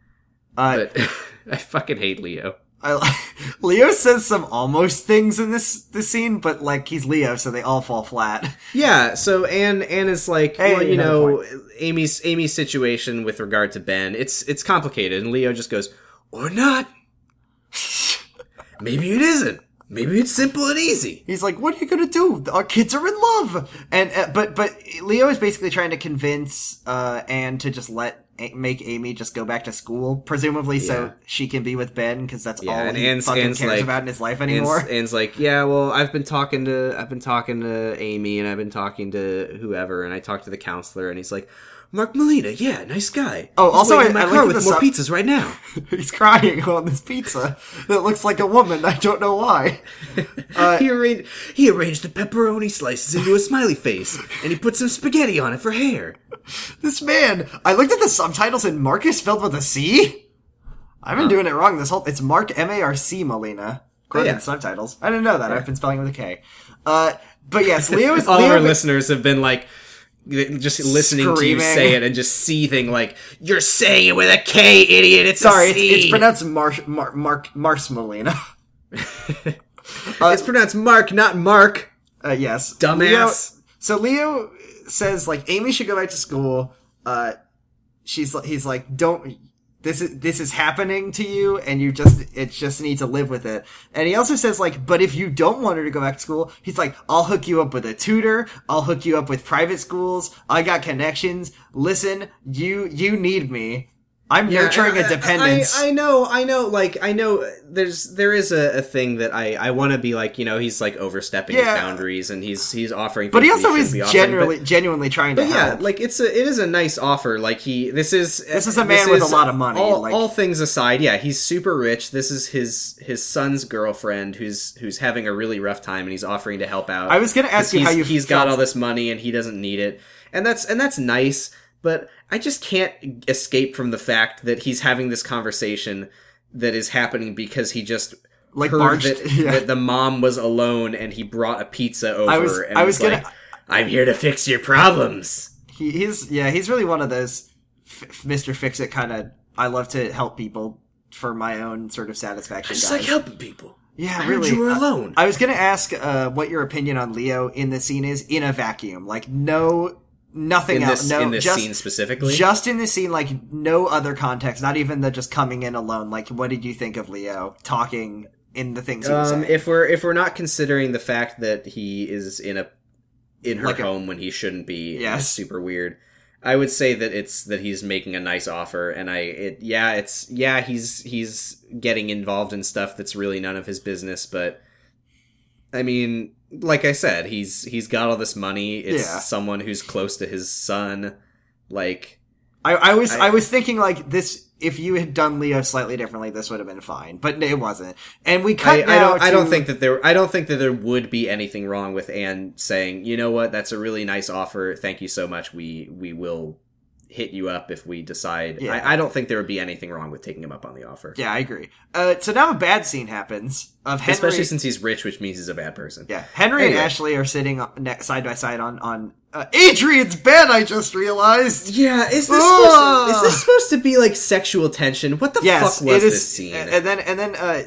Uh, but I fucking hate Leo. I, Leo says some almost things in this this scene, but like he's Leo, so they all fall flat. Yeah, so Anne Anne is like, Hey, well, you know, Amy's Amy's situation with regard to Ben, it's it's complicated, and Leo just goes, or not. Maybe it isn't. Maybe it's simple and easy. He's like, "What are you gonna do? Our kids are in love." And uh, but but Leo is basically trying to convince uh Anne to just let make Amy just go back to school, presumably Yeah. so she can be with Ben because that's Yeah, all and he Anne's- fucking Anne's cares like- about in his life Anne's, anymore. Anne's like, yeah, well, I've been talking to I've been talking to Amy, and I've been talking to whoever, and I talked to the counselor, and he's like, Mark Molina, yeah, nice guy. Oh, He's also, waiting in my I car with more sub- pizzas right now. he's crying on this pizza that looks like a woman. I don't know why. Uh, he arranged he arranged the pepperoni slices into a smiley face, and he put some spaghetti on it for hair. This man, I looked at the subtitles and Mark is spelled with a C. I've been doing it wrong this whole. It's Mark M A R C Molina. According yeah. subtitles, I didn't know that. I've been spelling with a K. Uh, but yes, Leo is. All Leo, our listeners have been like just listening to you say it and just seething like you're saying it with a K, idiot. It's Sorry, it's, it's pronounced Marsh, Mark Mark Mars Molina. It's pronounced Mark, not Mark. Uh, yes, Dumbass. Leo, so Leo says like Amy should go back to school. Uh, she's he's like, don't. This is this is happening to you, and you just it just need to live with it. And he also says like, but if you don't want her to go back to school, he's like, I'll hook you up with a tutor. I'll hook you up with private schools. I got connections. Listen, you you need me. I'm nurturing I- a dependence. I, I know, I know. Like, I know. There's there is a, a thing that I I want to be like. You know, he's like overstepping Yeah. his boundaries, and he's he's offering. but he also shouldn't is be offering, genuinely genuinely trying to But yeah, like it's a it is a nice offer. Like he this is This is a man with a lot of money, All, like- all things aside, yeah, he's super rich. This is his his son's girlfriend who's who's having a really rough time, and he's offering to help out. I was gonna ask you how you he's got all this money and he doesn't need it, and that's and that's nice. But I just can't escape from the fact that he's having this conversation that is happening because he just Like heard barged- that, yeah. that the mom was alone and he brought a pizza over. I was- and I was gonna- like, I'm here to fix your problems. he, he's yeah he's really one of those f- Mr. Fix It kind of. I love to help people for my own sort of satisfaction. I just guys. like helping people. Yeah, I really. you were Uh, alone. I was gonna ask uh, what your opinion on Leo in the scene is in a vacuum, like no nothing in else, this no in this just scene specifically. just in this scene, like no other context, not even the just coming in alone. Like, what did you think of Leo talking in the things he was um, if we're if we're not considering the fact that he is in a in her Like a- home when he shouldn't be, Yes. super weird. I would say that it's that he's making a nice offer, and I it yeah it's yeah he's he's getting involved in stuff that's really none of his business, but I mean, like I said, he's he's got all this money. It's Yeah. someone who's close to his son, like. I, I was I- I, was thinking like this. If you had done Leo slightly differently, this would have been fine, but it wasn't. And we cut I, I don't. I don't think that there. I don't think that there would be anything wrong with Anne saying, "You know what? That's a really nice offer. Thank you so much. We we will hit you up if we decide." Yeah. I, I don't think there would be anything wrong with taking him up on the offer, Yeah, I agree. Uh, so now a bad scene happens of Henry. especially since he's rich, which means he's a bad person. yeah, Henry Anyway. and Ashley are sitting side by side on on uh, Adrian's bed. I just realized. Yeah, is this supposed to, is this supposed to be like sexual tension? What the Yes, fuck was is. this scene? And then and then uh,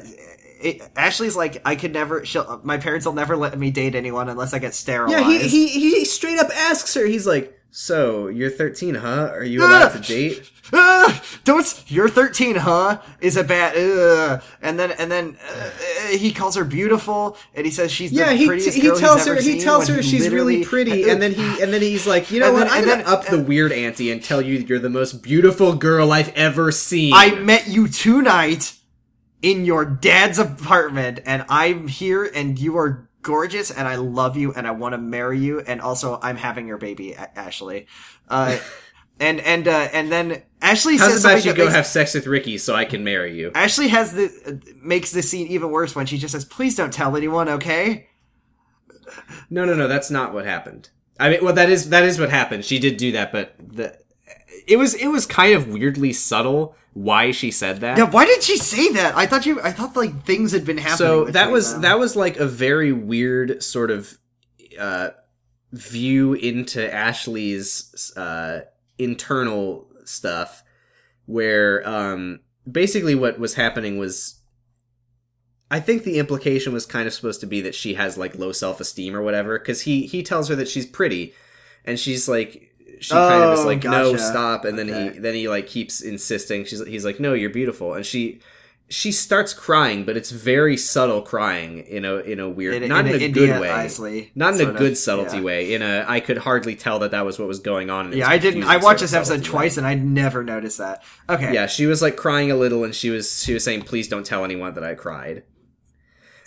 it, Ashley's like, I could never. My parents will never let me date anyone unless I get sterilized. yeah, he, he he straight up asks her. He's like, So you're 13, huh? Are you allowed to date? Ah, don't you're 13 huh is a bad uh, and then and then uh, he calls her beautiful and he says she's Yeah, the he, prettiest he tells her he tells her she's really pretty, and then he and then he's like, you know And what? then- I'm gonna then- up the weird ante and tell you you're the most beautiful girl I've ever seen. I met you tonight in your dad's apartment, and I'm here, and you are gorgeous, and I love you, and I want to marry you, and also I'm having your baby, Ashley. Uh, and and uh, and then Ashley How's says about you go makes- have sex with Ricky so I can marry you? Ashley has the uh, makes the scene even worse when she just says, "Please don't tell anyone, okay?" No, no, no. That's not what happened. I mean, well, that is that is what happened. She did do that, but the it was it was kind of weirdly subtle why she said that. Yeah, why did she say that? I thought you, I thought like things had been happening. so that was them. that was like a very weird sort of uh view into Ashley's uh internal stuff where um basically what was happening was I think the implication was kind of supposed to be that she has like low self-esteem or whatever cuz he he tells her that she's pretty and she's like she kind of is Oh, like no stop and then Okay. he then he like keeps insisting she's he's like no you're beautiful and she she starts crying but it's very subtle crying in a in a weird in, not in, in a good way Isley, not in a sort of, good subtlety yeah. way in a i could hardly tell that that was what was going on Yeah, I didn't. I watched this episode subtlety way. twice, and I never noticed that. Okay. yeah she was like crying a little and she was she was saying please don't tell anyone that i cried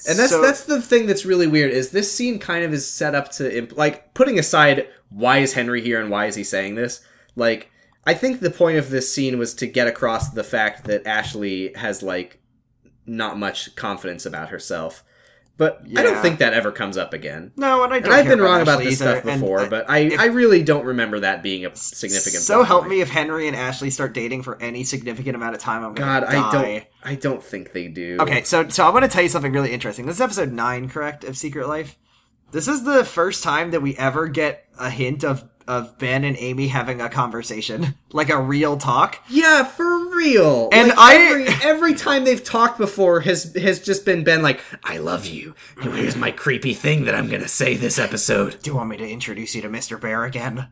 and that's So- that's the thing that's really weird is this scene kind of is set up to imp- like putting aside why is henry here and why is he saying this like i think the point of this scene was to get across the fact that ashley has like not much confidence about herself but i don't think that ever comes up again No, and I don't and I've been wrong about Ashley this either, stuff and, before, uh, but I, I really don't remember that being a significant. So help point. me if Henry and Ashley start dating for any significant amount of time. I'm God, die. I don't. I don't think they do. Okay, so so I want to tell you something really interesting. This is episode nine, correct, of Secret Life. This is the first time that we ever get a hint of of Ben and Amy having a conversation, like a real talk. Yeah, for real. And Like, I- every, every time they've talked before has has just been Ben like, "I love you. Here's my creepy thing that I'm gonna say this episode." Do you want me to introduce you to Mr. Bear again?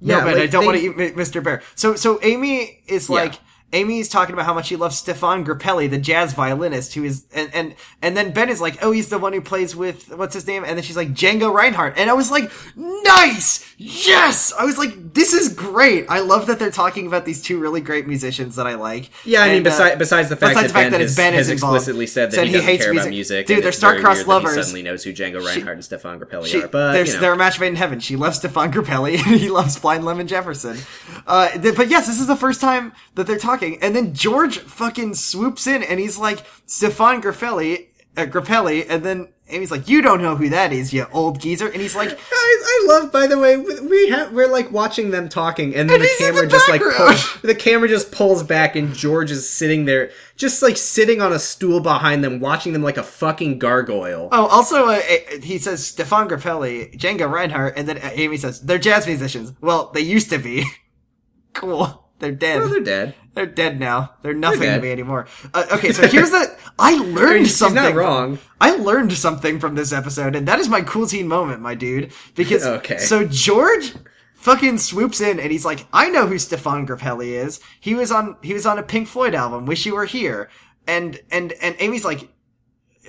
Yeah, no, but like, I don't they- want to eat Mr. Bear. So, so Amy is Yeah. like, Amy's talking about how much she loves Stefan Grappelli, the jazz violinist, who is, and, and, and then Ben is like, oh, he's the one who plays with, what's his name? And then she's like, Django Reinhardt. And I was like, nice! Yes! I was like, this is great. I love that they're talking about these two really great musicians that I like. Yeah, I mean, And, uh, besides besides the fact besides that the fact Ben, that Ben has involved. explicitly said that Said he he doesn't hates care about music. music, Dude, and they're star-crossed lovers. He suddenly knows who Django Reinhardt and Stefan Grappelli She, are, but you know. they're a match made in heaven. She loves Stefan Grappelli, and he loves Blind Lemon Jefferson. Uh, th- but yes, this is the first time that they're talking. And then George fucking swoops in, and he's like, Stefan Grappelli, uh, Grappelli, and then Amy's like, you don't know who that is, you old geezer. And he's like, I, I love, by the way, we have we're like watching them talking, and then And the camera the just like pulls, the camera just pulls back, and George is sitting there, just like sitting on a stool behind them, watching them like a fucking gargoyle. oh, also, uh, uh, he says Stefan Grappelli, Django Reinhardt, and then uh, Amy says, they're jazz musicians. Well, they used to be. cool. They're dead. Oh, they're dead. They're dead now. They're nothing They're to me anymore. Uh, okay, so here's the. I learned something. not wrong. I learned something from this episode, and that is my cool teen moment, my dude. Because Okay. so George fucking swoops in and he's like, "I know who Stefan Grappelli is. He was on he was on a Pink Floyd album. Wish You Were Here." And and and Amy's like,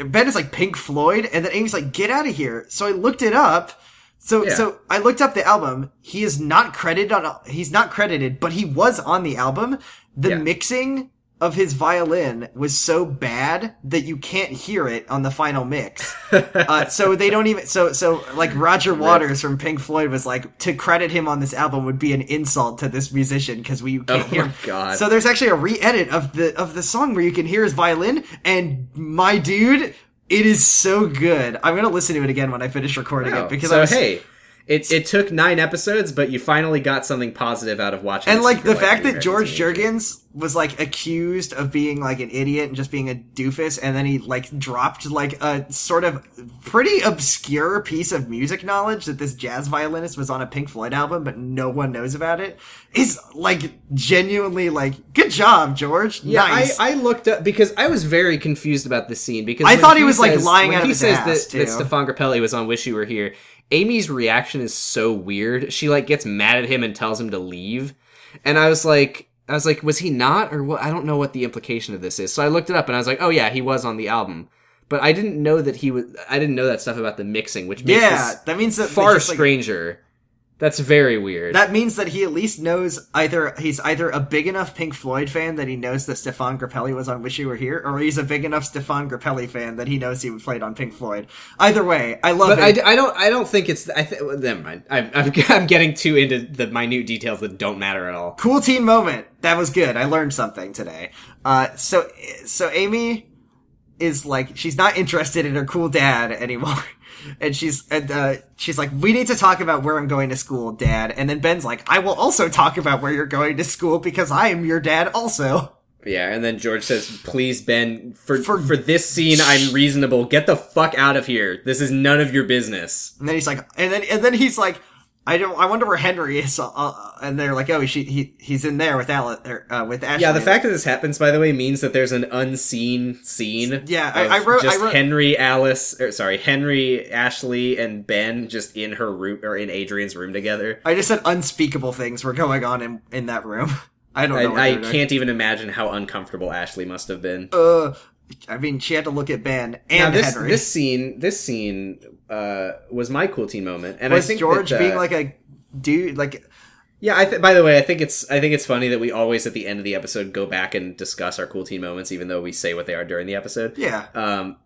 Ben is like Pink Floyd, and then Amy's like, "Get out of here." So I looked it up. So Yeah. so I looked up the album. He is not credited on. He's not credited, but he was on the album. The Yeah. mixing of his violin was so bad that you can't hear it on the final mix. uh, so they don't even. So so like Roger Waters from Pink Floyd was like to credit him on this album would be an insult to this musician because we can't Oh hear. my. God. So there's actually a re-edit of the of the song where you can hear his violin, and my dude. It is so good. I'm gonna listen to it again when I finish recording Wow. it because so I was, hey, it it took nine episodes, but you finally got something positive out of watching. and The like the Life fact of that George Juergens was like accused of being like an idiot and just being a doofus, and then he like dropped like a sort of pretty obscure piece of music knowledge that this jazz violinist was on a Pink Floyd album, but no one knows about it. Is like genuinely like good job, George. Yeah, nice. I, I looked up because I was very confused about this scene because I thought he was, like, lying when out of he his says ass, that, that too. Stefan Grappelli was on Wish You Were Here. Amy's reaction is so weird. She like gets mad at him and tells him to leave. And I was like I was like, was he not or what I don't know what the implication of this is. So I looked it up and I was like, oh yeah, he was on the album. But I didn't know that he was I didn't know that stuff about the mixing, which makes Yeah, that means that far just, like, stranger. That's very weird. That means that he at least knows either he's either a big enough Pink Floyd fan that he knows that Stefan Grappelli was on Wish You Were Here, or he's a big enough Stefan Grappelli fan that he knows he played on Pink Floyd. Either way, I love but it. I, I don't I don't think it's I th- well, never mind. I'm, I'm I'm getting too into the minute details that don't matter at all. cool teen moment. That was good. I learned something today. Uh, so so Amy is like she's not interested in her cool dad anymore. And she's and uh, she's like, we need to talk about where I'm going to school, Dad. And then Ben's like, I will also talk about where you're going to school because I am your dad also. Yeah, and then George says, "Please, Ben, for For- for, this scene, I'm reasonable. Get the fuck out of here. This is none of your business." And then he's like, and then and then he's like, I don't. I wonder where Henry is. Uh, and they're like, oh, he he he's in there with Alice or, uh, with Ashley. Yeah, the fact that this happens, by the way, means that there's an unseen scene. Yeah, I- I wrote- I just wrote- Henry, Alice, or sorry, Henry, Ashley, and Ben just in her room or in Adrian's room together. I just said unspeakable things were going on in in that room. I don't I, I can't even imagine how uncomfortable Ashley must have been. Uh, I mean, she had to look at Ben and now this Henry. this scene this scene uh, was my cool teen moment, and was I think George that, uh, being like a dude, like Yeah, I th- by the way, I think it's I think it's funny that we always at the end of the episode go back and discuss our cool teen moments, even though we say what they are during the episode. yeah, Um,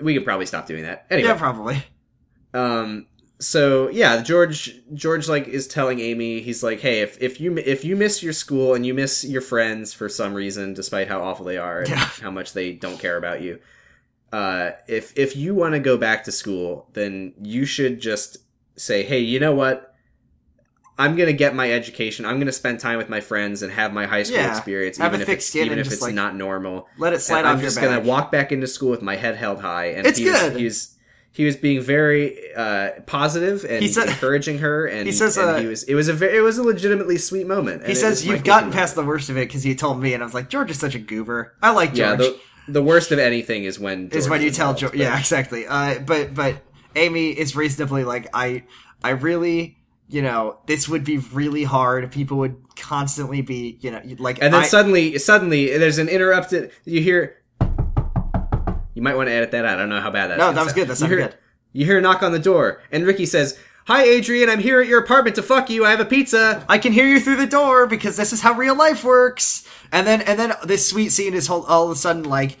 we could probably stop doing that anyway. yeah, probably. Um, so yeah, George George like is telling Amy, he's like, hey, if if you if you miss your school and you miss your friends for some reason, despite how awful they are and Yeah. how much they don't care about you, uh, if if you want to go back to school, then you should just say, hey, you know what? I'm gonna get my education. I'm gonna spend time with my friends and have my high school Yeah. experience, Have a even if it's skin even if it's like, not normal. Let it slide And off I'm just back. gonna walk back into school with my head held high. And It's he was, good. he was he was being very uh, positive and said- encouraging her, and He says, and uh, he was it was a very, it was a legitimately sweet moment. He says you've gotten past the worst of it because you told me, and I was like, George is such a goober. I like yeah. George. The, the worst of anything is when is George when you tell George. but- Yeah, exactly. Uh, but but Amy is reasonably like I I really you know this would be really hard. People would constantly be you know like And then I- suddenly, suddenly, there's an interrupted. You hear. You might want to edit that out. I don't know how bad that. No, that was good. That you hear, good. You hear a knock on the door, and Ricky says, "Hi, Adrian. I'm here at your apartment to fuck you. I have a pizza." I can hear you through the door because this is how real life works. And then and then this sweet scene is all, all of a sudden like.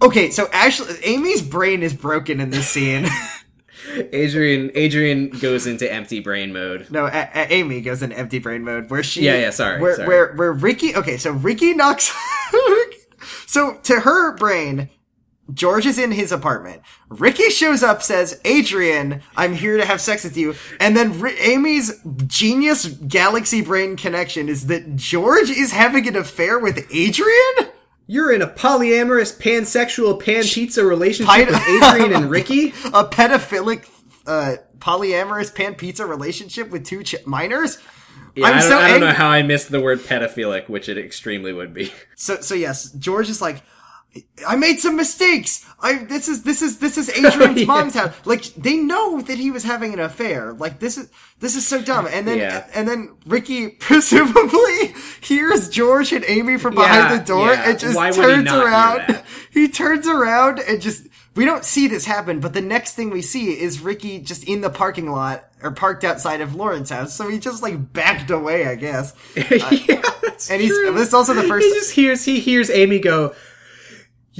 Okay, so Ashley, Amy's brain is broken in this scene. Adrian, Adrian goes into empty brain mode. No, a- a- Amy goes in empty brain mode where she. Yeah, yeah, sorry, Where sorry. where where Ricky? Okay, so Ricky knocks. so to her brain, George is in his apartment. Ricky shows up, says, "Adrian, I'm here to have sex with you." And then Ri- Amy's genius galaxy brain connection is that George is having an affair with Adrian. You're in a polyamorous, pansexual, pan pizza relationship Pi- with Adrian and Ricky. A pedophilic, uh, polyamorous pan pizza relationship with two ch- minors. Yeah, I'm I, don't, so I don't know how I missed the word pedophilic, which it extremely would be. So so yes, George is like, I made some mistakes. I this is this is this is Adrian's Yeah. mom's house. Like they know that he was having an affair. Like this is this is so dumb. And then Yeah. and then Ricky presumably hears George and Amy from behind Yeah, the door and just Why would he turns around. He turns around and just we don't see this happen, but the next thing we see is Ricky just in the parking lot or parked outside of Lauren's house. So he just like backed away, I guess. yeah, uh, that's And he's this is also the first He just hears he hears Amy go.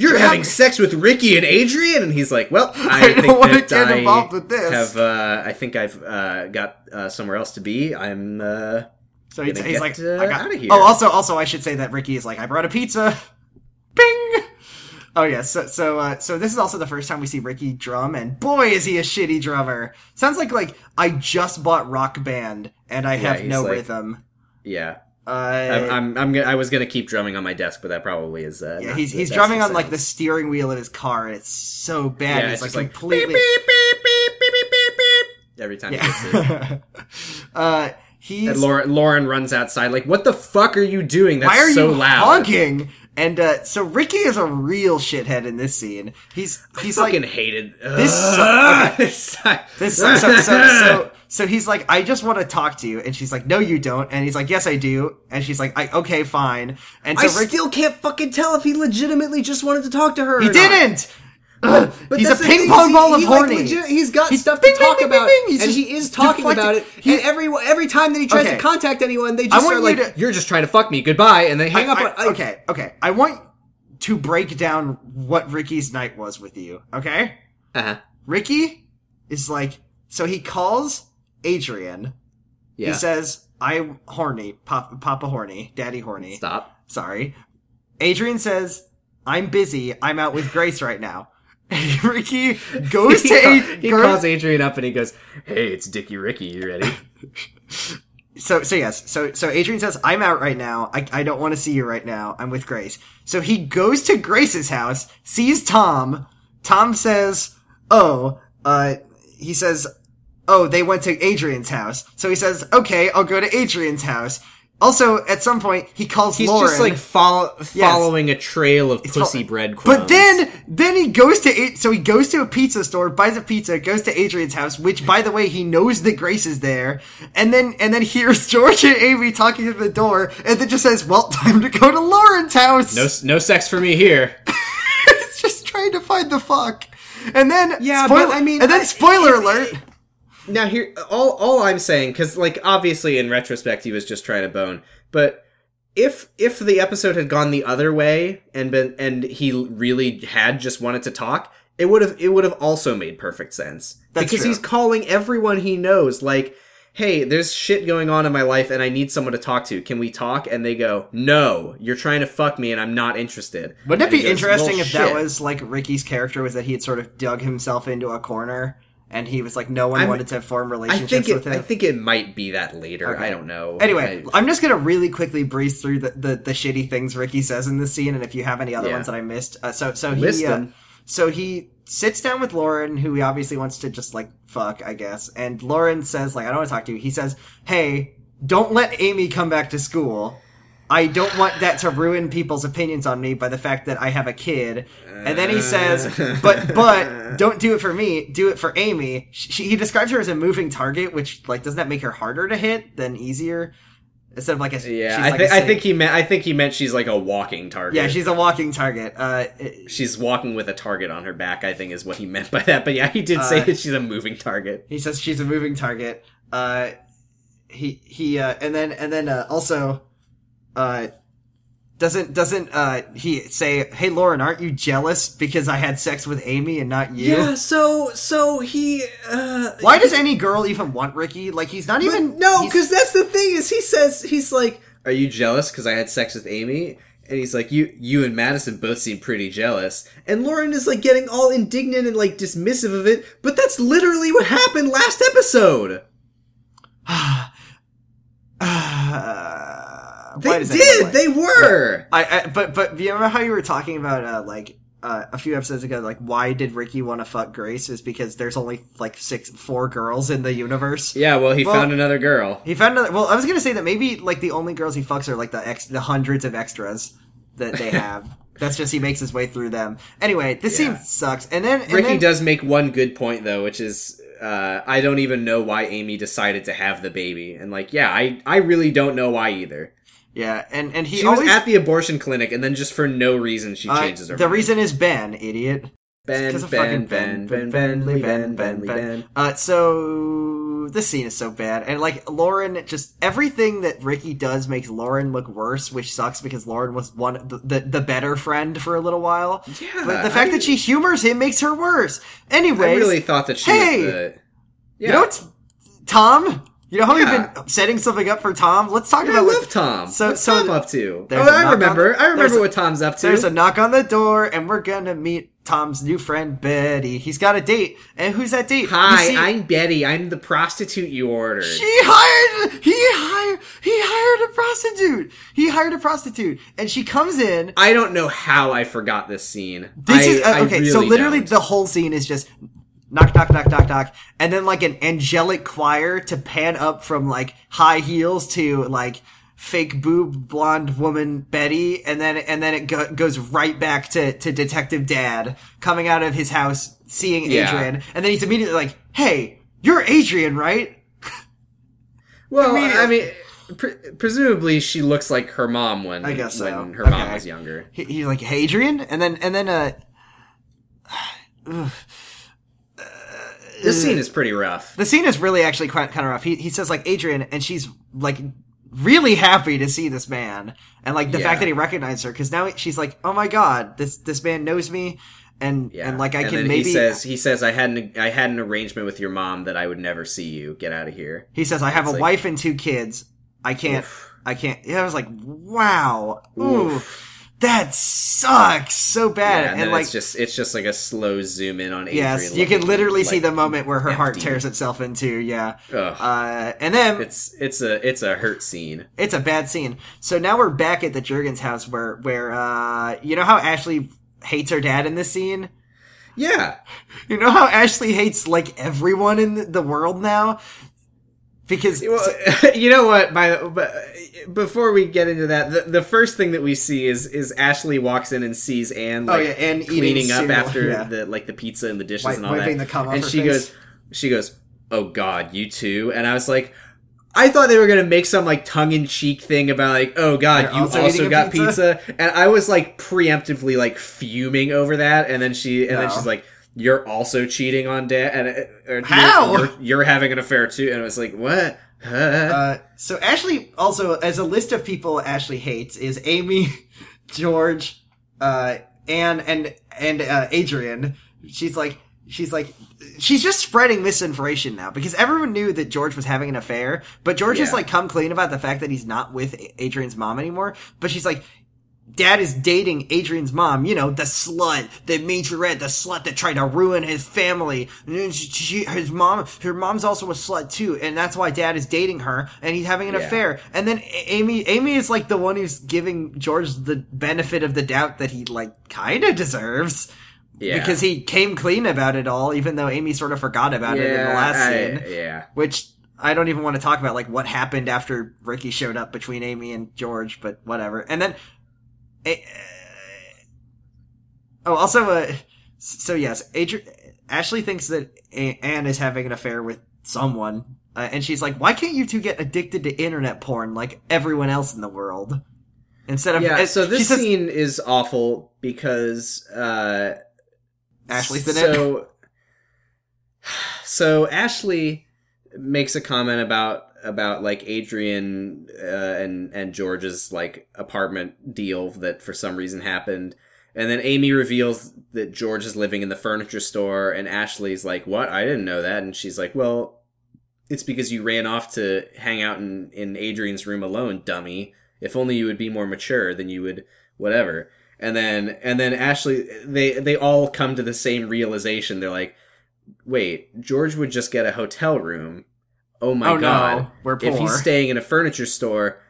You're Yeah. having sex with Ricky and Adrian, and he's like, "Well, I, I don't think wanna get I involved with this." Have uh, I think I've uh, got uh, somewhere else to be? I'm uh, So he's, he's like, uh, I got, outta here. Oh, also, also, I should say that Ricky is like, I brought a pizza. Bing. Oh yeah, so so uh, so this is also the first time we see Ricky drum, and boy is he a shitty drummer. Sounds like like I just bought Rock Band and I have no like- rhythm. yeah." I, I'm, I'm, I'm, i was gonna keep drumming on my desk, but that probably is. Uh, yeah, he's he's drumming on like the steering wheel of his car, and it's so bad. Yeah, it's, it's like completely beep, beep, beep, beep beep beep. every time. Yeah. he gets uh, he's and Lauren, Lauren runs outside. Like, what the fuck are you doing? That's why are so you loud. honking? And uh, so Ricky is a real shithead in this scene. He's he's I fucking like hated Ugh. this. Su- okay. this. Su- so, so, so, so so he's like, I just want to talk to you, and she's like, No, you don't. And he's like, Yes, I do. And she's like, I, Okay, fine. And so I Ricky, still can't fucking tell if he legitimately just wanted to talk to her. he or not. didn't. But he's a that's the ping thing, pong he- ball of he, like, horny. legit- he's got He's stuff to bing, talk bing, about, bing. He's and just he is talking deflecting- about it. he- and every every time that he tries Okay. to contact anyone, they just want are like, you to- "You're just trying to fuck me. Goodbye," and they hang up. I- on, I- okay, okay. I want to break down what Ricky's night was with you. Okay, Uh-huh. Ricky is like, so he calls Adrian. Yeah. He says, "I'm horny, Papa, Papa horny, Daddy horny." Stop. Sorry. Adrian says, "I'm busy. I'm out with Grace right now." Ricky goes to he, Ad- he calls Adrian up and he goes, "Hey, it's Dicky Ricky. You ready?" So so yes. So so Adrian says, "I'm out right now. I I don't want to see you right now. I'm with Grace." So he goes to Grace's house, sees Tom. Tom says, "Oh, uh he says, "Oh, they went to Adrian's house." So he says, "Okay, I'll go to Adrian's house." Also, at some point, he calls Lauren. He's Lauren. just like follow, following a trail of pussy fo- breadcrumbs. But then, then he goes to A- so he goes to a pizza store, buys a pizza, goes to Adrian's house, which, by the way, he knows that Grace is there, and then and then hears George and Amy talking at the door, and then just says, "Well, time to go to Lauren's house." no, no sex for me here. He's just trying to find the fuck, and then Yeah, spoiler- but I mean, and then I- spoiler if- alert. Now here, all all I'm saying, because like obviously in retrospect he was just trying to bone, but if if the episode had gone the other way and been and he really had just wanted to talk, it would have it would have also made perfect sense That's because true. he's calling everyone he knows like. Hey, there's shit going on in my life and I need someone to talk to. Can we talk? And they go, No, you're trying to fuck me and I'm not interested. Wouldn't it And be goes, interesting "Well, if that was like Ricky's character was that he had sort of dug himself into a corner and he was like no one I'm- wanted to form relationships it, with him. I think it might be that later. Okay. I don't know. Anyway, I- I'm just gonna really quickly breeze through the, the, the shitty things Ricky says in this scene, and if you have any other Yeah. ones that I missed, uh, so so he uh, so he sits down with Lauren, who he obviously wants to just like fuck, I guess, and Lauren says like I don't want to talk to you. He says, "Hey, don't let Amy come back to school." I don't want that to ruin people's opinions on me by the fact that I have a kid. And then he says, "But but don't do it for me. Do it for Amy." She, he describes her as a moving target, which like doesn't that make her harder to hit than easier? Instead of like a Yeah, she's I, like I think he meant I think he meant she's like a walking target. yeah she's a walking target. Uh, it- she's walking with a target on her back. I think is what he meant by that. But yeah, he did say Uh, that she's a moving target. he says she's a moving target. Uh, he he uh, and then and then uh, also uh, doesn't doesn't uh, he say, "Hey Lauren, aren't you jealous because I had sex with Amy and not you?" Yeah. So so he. uh Why does any girl even want Ricky? Like he's not even no, because that's the thing is he says he's like, "Are you jealous because I had sex with Amy?" And he's like, "You you and Madison both seem pretty jealous." And Lauren is like getting all indignant and like dismissive of it, but that's literally what happened last episode. Uh, why They did. They were. I, I but but you remember how you were talking about uh, like uh, a few episodes ago, like why did Ricky want to fuck Grace? Is because there's only like six, four girls in the universe. Yeah. Well, he Well- found another girl. He found another. Well, I was gonna say that maybe like the only girls he fucks are like the ex, the hundreds of extras that they have. That's just he makes his way through them. Anyway, this Yeah. scene sucks. And then and Ricky then, does make one good point though, which is uh, I don't even know why Amy decided to have the baby, and like, yeah, I I really don't know why either. Yeah, and and he She always was at the abortion clinic, and then just for no reason she uh, changes her. the mind. reason is Ben, idiot. Ben, Ben, Ben, Ben, Ben, Lee, Ben, Ben, Lee, Ben. Uh, so this scene is so bad, and like Lauren, just everything that Ricky does makes Lauren look worse, which sucks because Lauren was one the the, the better friend for a little while. Yeah, but the fact that she humors him makes her worse. Anyway, I really thought that she Hey! was the. Yeah. you know what's Tom? You know how Yeah. we've been setting something up for Tom? Let's talk I about love what Tom. So- What's so Tom the- up to? Oh, there's a knock I remember. I remember what Tom's up to. There's a knock on the door, and we're gonna meet Tom's new friend Betty. He's got a date, and who's that date? Hi, see- I'm Betty. I'm the prostitute you ordered. She hired. He hired. He hired a prostitute. He hired a prostitute, and she comes in. I don't know how I forgot this scene. This I- is uh, I okay. so literally, don't. the whole scene is just knock, knock, knock, knock, knock, and then like an angelic choir to pan up from like high heels to like fake boob blonde woman Betty, and then and then it go- goes right back to to Detective Dad coming out of his house, seeing Yeah. Adrian, and then he's immediately like, "Hey, you're Adrian, right?" Well, I mean, pre- presumably she looks like her mom when I guess so. when her mom was younger. He, he's like, "Hey, Adrian," and then and then uh. This scene is pretty rough. The scene is really actually quite kind of rough. He he says like Adrian, and she's like really happy to see this man, and like the Yeah. fact that he recognized her because now she's like, oh my god, this this man knows me, and Yeah, and like I and can maybe. he says he says I had an I had an arrangement with your mom that I would never see you. Get out of here. he says I have a like- wife and two kids. I can't. I can't. Yeah, I was like, wow, ooh, that sucks so bad, Yeah, and, and, like. it's just it's just like a slow zoom in on Adrian. Yes, you can literally see the moment where her heart tears itself into. Yeah, Ugh. uh, and then it's it's a it's a hurt scene. It's a bad scene. So now we're back at the Juergens house where where uh you know how Ashley hates her dad in this scene? Yeah, You know how Ashley hates like everyone in the world now? Because Well, you know what? By the, but before we get into that, the, the first thing that we see is is Ashley walks in and sees Anne oh, like Oh, yeah, Anne cleaning up cereal, after yeah. the like the pizza and the dishes Wi- and all that, and she face. goes, she goes, "Oh God, you too?" And I was like. I thought they were gonna make some like tongue in cheek thing about like, oh god, They're you also also, got pizza? pizza? and I was like preemptively like fuming over that, and then she and then she's like, you're also cheating on dad, and uh, or you're- How? You're, you're having an affair too, and I was like, what? Huh? uh so Ashley also as a list of people Ashley hates is Amy, George, uh Anne and and uh Adrian. She's like she's like she's just spreading misinformation now because everyone knew that George was having an affair, but George has like come clean about the fact that he's not with Adrian's mom anymore. But she's like, Dad is dating Adrian's mom, you know, the slut, the majorette, the slut that tried to ruin his family. She, his mom, her mom's also a slut too, and that's why Dad is dating her, and he's having an Yeah. affair. And then Amy, Amy is like the one who's giving George the benefit of the doubt that he like kind of deserves. Yeah. Because he came clean about it all, even though Amy sort of forgot about it in the last I- scene. Yeah. Which I don't even want to talk about, like what happened after Ricky showed up between Amy and George, but whatever. And then, eh, oh, also, uh, so yes, Adri- Ashley thinks that A- Anne is having an affair with someone, uh, and she's like, "Why can't you two get addicted to internet porn like everyone else in the world?" Instead of Yeah, uh, so this says- scene is awful because uh Ashley's in it. so, So Ashley makes a comment about about like Adrian uh, and and George's like apartment deal that for some reason happened. And then Amy reveals that George is living in the furniture store and Ashley's like, "What? I didn't know that." And she's like, "Well, it's because you ran off to hang out in in Adrian's room alone, dummy. If only you would be more mature, then you would whatever." And then and then Ashley they they all come to the same realization. They're like, "Wait, George would just get a hotel room. Oh my oh god. no, we're poor. If he's staying in a furniture store,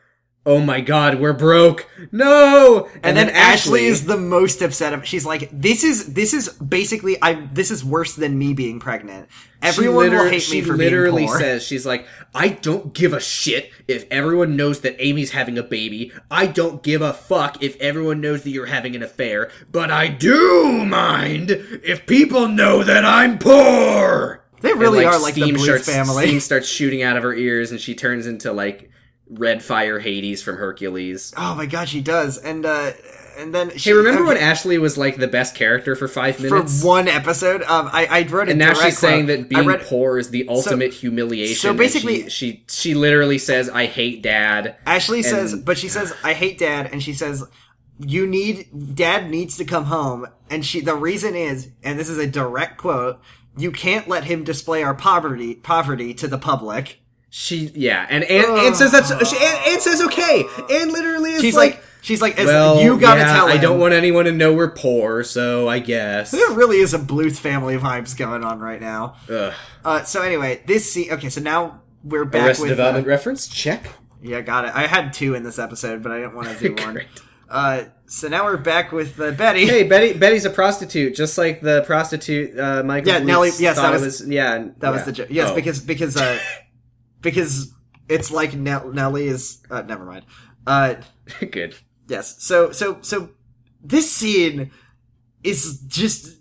oh my god, we're broke. No!" and, then, Ashley is the most upset. Of, she's like, "This is this is basically I. This is worse than me being pregnant. Everyone she will hate she me for literally being poor." says she's like i don't give a shit if everyone knows that amy's having a baby i don't give a fuck if everyone knows that you're having an affair but i do mind if people know that i'm poor They really And, are like the steam Bluth starts, family. steam starts shooting out of her ears and she turns into like red fire hades from hercules oh my god, she does. And uh, and then she hey remember okay, when ashley was like the best character for five minutes for one episode? Um, I I wrote a and now she's saying that being read- poor is the ultimate humiliation. so basically- she, she she literally says, "I hate dad." Ashley says, but she says, I hate dad, and she says, you need, dad needs to come home, and she, the reason is, and this is a direct quote, you can't let him display our poverty, poverty to the public. She yeah, and Anne, Anne says that's she, Anne, Anne says okay. Anne literally is She's like, like, she's like, well, you gotta yeah, tell him. I don't want anyone to know we're poor, so I guess. There really is a Bluth family vibes going on right now. Ugh. Uh, so anyway, this scene, okay, so now we're back Arrested with, Development uh, reference check. yeah, got it. I had two in this episode, but I didn't want to do one. Uh, so now we're back with uh, Betty. Hey, Betty. Betty's a prostitute, just like the prostitute uh, Michael. Yeah, Bluth Nellie- yes, that it was- yeah. That was the joke. Yes, Oh. because because uh because It's like Nell- Nelly is. Uh, never mind. Uh, Good. yes. So so so this scene is just.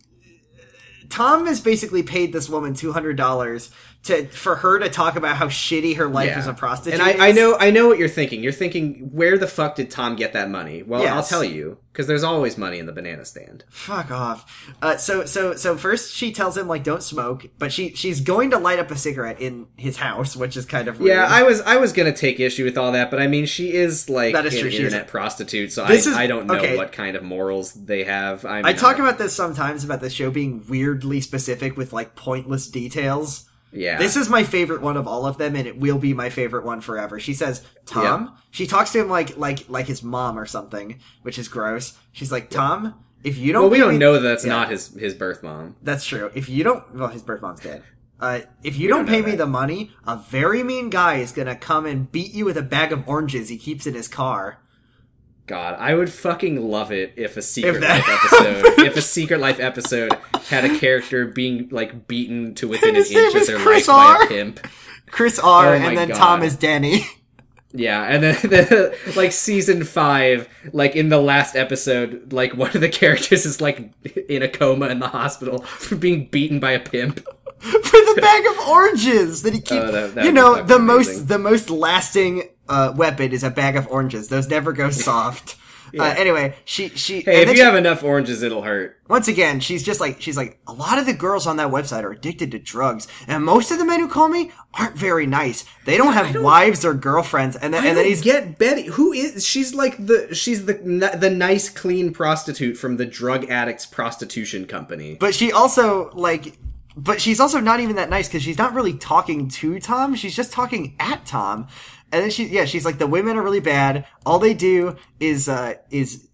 Tom has basically paid this woman two hundred dollars to for her to talk about how shitty her life as a prostitute. And I, I know I know what you're thinking. You're thinking, where the fuck did Tom get that money? Well, I'll tell you, because there's always money in the banana stand. Fuck off. Uh, so so so first she tells him like don't smoke, but she she's going to light up a cigarette in his house, which is kind of Yeah. I was I was gonna take issue with all that, but I mean, she is like That is an true, internet prostitute, so I, is- I don't know okay. what kind of morals they have. I'm I talk about this sometimes about the show being weirdly specific with like pointless details. Yeah. This is my favorite one of all of them, and it will be my favorite one forever. She says, "Tom." She talks to him like like like his mom or something, which is gross. She's like, "Tom, if you don't, well, we don't me- know that that's Yeah. not his his birth mom. That's true. If you don't, well, his birth mom's dead. Uh, if you don't don't pay me the money, a very mean guy is gonna come and beat you with a bag of oranges he keeps in his car. God, I would fucking love it if a Secret If that- Life episode, if a Secret Life episode had a character being like beaten to within an inch of their Chris life by R. a pimp. Chris R. Oh and then God. Tom is Danny. Yeah, and then the, like season five, like in the last episode, like one of the characters is like in a coma in the hospital for being beaten by a pimp. for the bag of oranges that he keeps. Oh, that- that you know, the fucking most the most lasting uh, weapon is a bag of oranges. Those never go soft. uh, anyway, she she. Hey, if you she- have enough oranges, it'll hurt. once again, she's just like she's like a lot of the girls on that website are addicted to drugs, and most of the men who call me aren't very nice. They don't have wives or girlfriends, and then I and then he's get Betty. Who is she's like the she's the the nice clean prostitute from the drug addicts prostitution company. but she also like but she's also not even that nice because she's not really talking to tom she's just talking at tom and then she yeah she's like the women are really bad all they do is uh is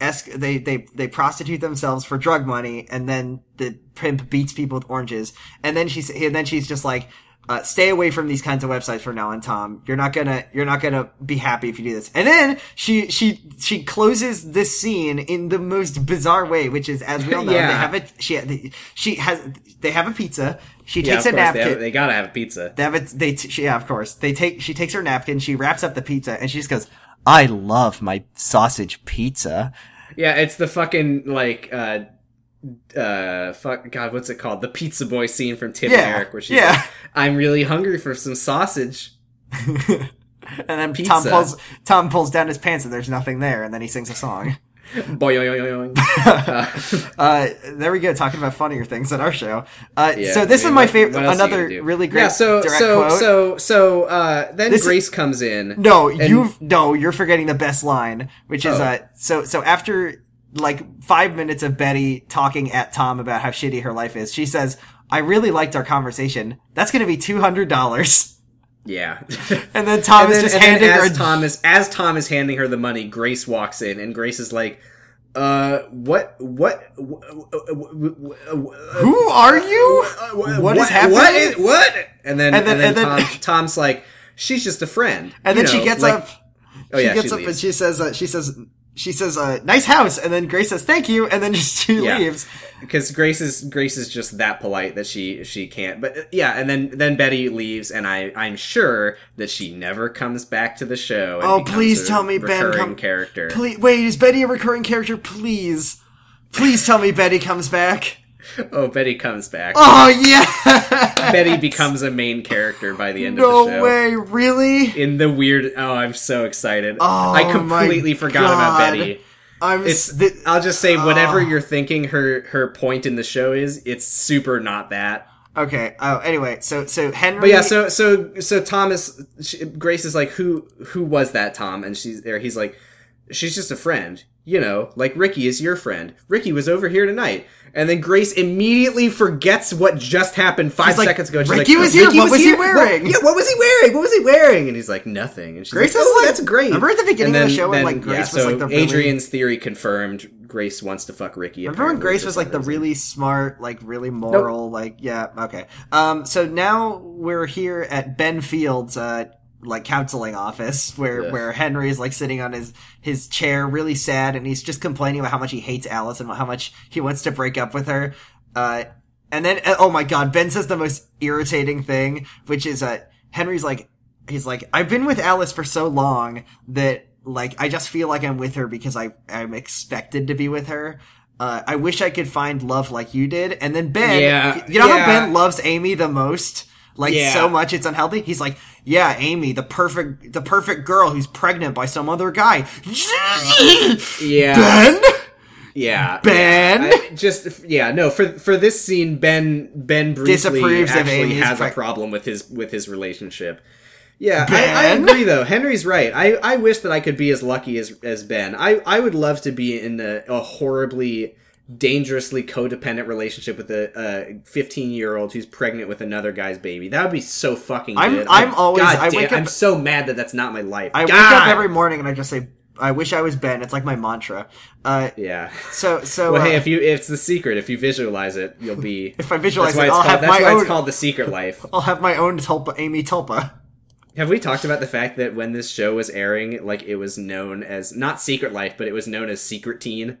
esc- they they they prostitute themselves for drug money and then the pimp beats people with oranges and then she's and then she's just like uh, stay away from these kinds of websites from now on, Tom. You're not gonna, you're not gonna be happy if you do this. And then she, she, she closes this scene in the most bizarre way, which is, as we all know, Yeah. they have a, she, she has, they have a pizza. She yeah, takes a course, they, napkin. have, they gotta have pizza. They have it. They she, yeah, of course. They take. She takes her napkin. She wraps up the pizza, and she just goes, "I love my sausage pizza." Yeah, it's the fucking like uh uh fuck god what's it called the pizza boy scene from tim Yeah, and eric where she's yeah. like i'm really hungry for some sausage And then Pizza. Tom pulls Tom pulls down his pants, and there's nothing there. And then he sings a song. Boing. Uh, there we go, talking about funnier things at our show. Uh, Yeah, so this I mean, is my favorite. what else are you Another really great yeah so so quote. so so uh then This- grace comes in No, and- you no, you're forgetting the best line, which is Oh. uh so so after like 5 minutes of Betty talking at Tom about how shitty her life is. She says, "I really liked our conversation. That's going to be $200." yeah And then Tom and is then, just handing her as tom is as tom is handing her the money grace walks in and grace is like uh what what who are you? What is happening? what is, what and then And and then- and then- Tom, tom's like she's just a friend And You then she gets like- up oh she yeah gets she up and she says uh, she says she says uh, nice house and then Grace says thank you and then just she Yeah. leaves. because Grace is Grace is just that polite that she she can't. But uh, yeah, and then then Betty leaves, and I I'm sure that she never comes back to the show. And Oh, please tell me Ben recurring come- character. Please wait, is Betty a recurring character? Please. Please tell me Betty comes back. Oh, Betty comes back. Oh yeah. Betty becomes a main character by the end no of the show. No way, really? In the weird, oh, I'm so excited! Oh, I completely forgot about Betty. I'm It's. th- I'll just say, whatever Oh. you're thinking, her her point in the show is, it's super not that. okay. Oh, anyway, so so Henry But yeah, so so so Thomas, she, Grace is like, who who was that Tom? And she's there. He's like, she's just a friend, you know, like Ricky is your friend. Ricky was over here tonight, and then Grace immediately forgets what just happened five like, seconds ago. She's "Ricky like, was here, "Ricky what was he What- wearing?" yeah, what was he wearing? What was he wearing? And he's like, nothing. And she's Grace like, oh, like- that's great. remember at the beginning And of the show when, like, Grace yeah, was, so like, the really- Adrian's theory confirmed. Grace wants to fuck Ricky. Remember when Grace was like the really smart, like really moral, like yeah, okay. Um, so now we're here at Ben Field's uh like counseling office where Yeah. where Henry is like sitting on his his chair, really sad, and he's just complaining about how much he hates Alice and how much he wants to break up with her. Uh, and then uh, oh my god, Ben says the most irritating thing, which is uh Henry's like. he's like, I've been with Alice for so long that like I just feel like I'm with her because I I'm expected to be with her. Uh, I wish I could find love like you did. And then Ben, Yeah, you know how. Ben loves Amy the most, like Yeah. so much it's unhealthy. He's like, yeah, Amy, the perfect the perfect girl who's pregnant by some other guy. Yeah. Ben, Yeah, Ben? I- just yeah, no. For for this scene, Ben Ben briefly Disapproves actually has a problem with his with his relationship. Yeah, I, I agree though. Henry's right. I, I wish that I could be as lucky as as Ben. I, I would love to be in a, a horribly dangerously codependent relationship with a 15 year old who's pregnant with another guy's baby. That would be so fucking I'm- good. I'm always- God I damn, wake up- I'm so mad that that's not my life. I wake up every morning and I just say, I wish I was Ben. It's like my mantra. Uh, yeah. so so Well, uh, hey, if you if it's the secret, if you visualize it, you'll be. if I visualize it, I'll called. have That's my why own. it's called the secret life. I'll have my own Tulpa, Amy Tulpa. Have we talked about the fact that when this show was airing, like it was known as not Secret Life, but it was known as Secret Teen?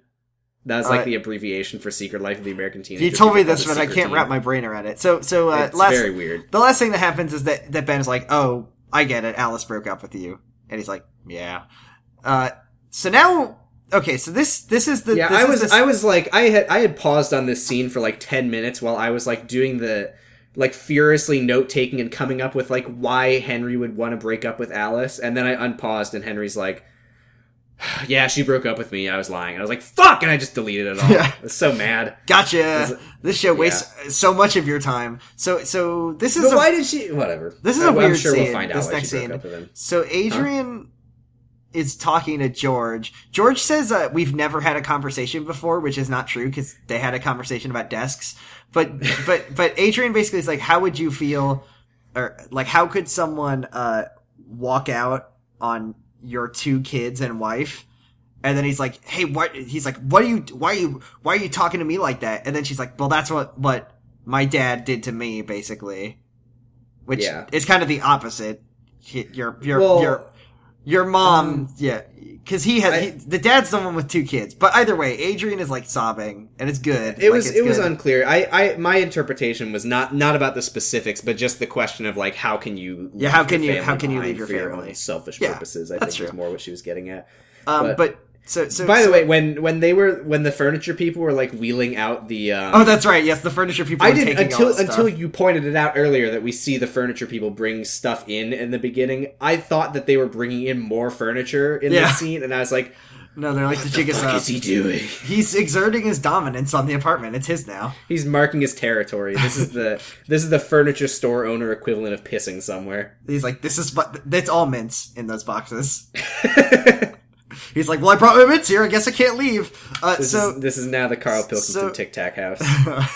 That was like Uh, the abbreviation for Secret Life of the American Teenager. You told me this, but I can't wrap my brain around it. So so uh, It's last very weird. the last thing that happens is that that Ben is like, "Oh, I get it. Alice broke up with you," and he's like, "Yeah." Uh, so now, okay, so this this is the Yeah, I was the- I was like I had I had paused on this scene for like ten minutes while I was like doing the like furiously note taking and coming up with like why Henry would want to break up with Alice, and then I unpaused and Henry's like. Yeah, she broke up with me. I was lying. I was like, "Fuck!" and I just deleted it all. Yeah. I was so mad. gotcha. This show wastes so much of your time. So so this is But a, why did she? Whatever. This is I- a I'm weird sure scene. we'll find out this next scene. up with him. So Adrian is talking to George. George says uh, we've never had a conversation before, which is not true because they had a conversation about desks. But but but Adrian basically is like, how would you feel, or like how could someone uh, walk out on your two kids and wife? And then he's like, "Hey, what?" He's like, "What are you? Why are you? Why are you talking to me like that?" And then she's like, "Well, that's what what my dad did to me, basically." Which Yeah. is kind of the opposite. Your your Well, your your mom, um, yeah, because he has I- he, the dad's the one with two kids. But either way, Adrian is like sobbing, and it's good. It Like, was it was unclear. I, I my interpretation was not not about the specifics, but just the question of like how can you Yeah, how can you- how can you leave your for your family? own selfish Yeah, purposes? I think is more what she was getting at. um, but- but, so so By so- the way, when when they were when the furniture people were like wheeling out the um, oh, that's right. Yes, the furniture people. I were didn't until until you pointed it out earlier that we see the furniture people bring stuff in in the beginning. I thought that they were bringing in more furniture in Yeah. this scene, and I was like, no, they're like the jig "What is the up. is he doing?" He's exerting his dominance on the apartment. It's his now. He's marking his territory. This is the this is the furniture store owner equivalent of pissing somewhere. He's like, this is but that's all mints in those boxes. He's like, well, I brought my mitts here. I guess I can't leave. Uh, This so is this is now the Carl Pilkington so- Tic Tac house.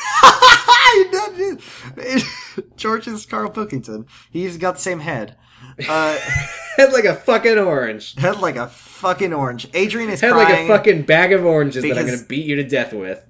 George is Carl Pilkington. He's got the same head. Uh, Head like a fucking orange. head like a fucking orange. Adrian is Head like a fucking bag of oranges that I'm gonna beat you to death with.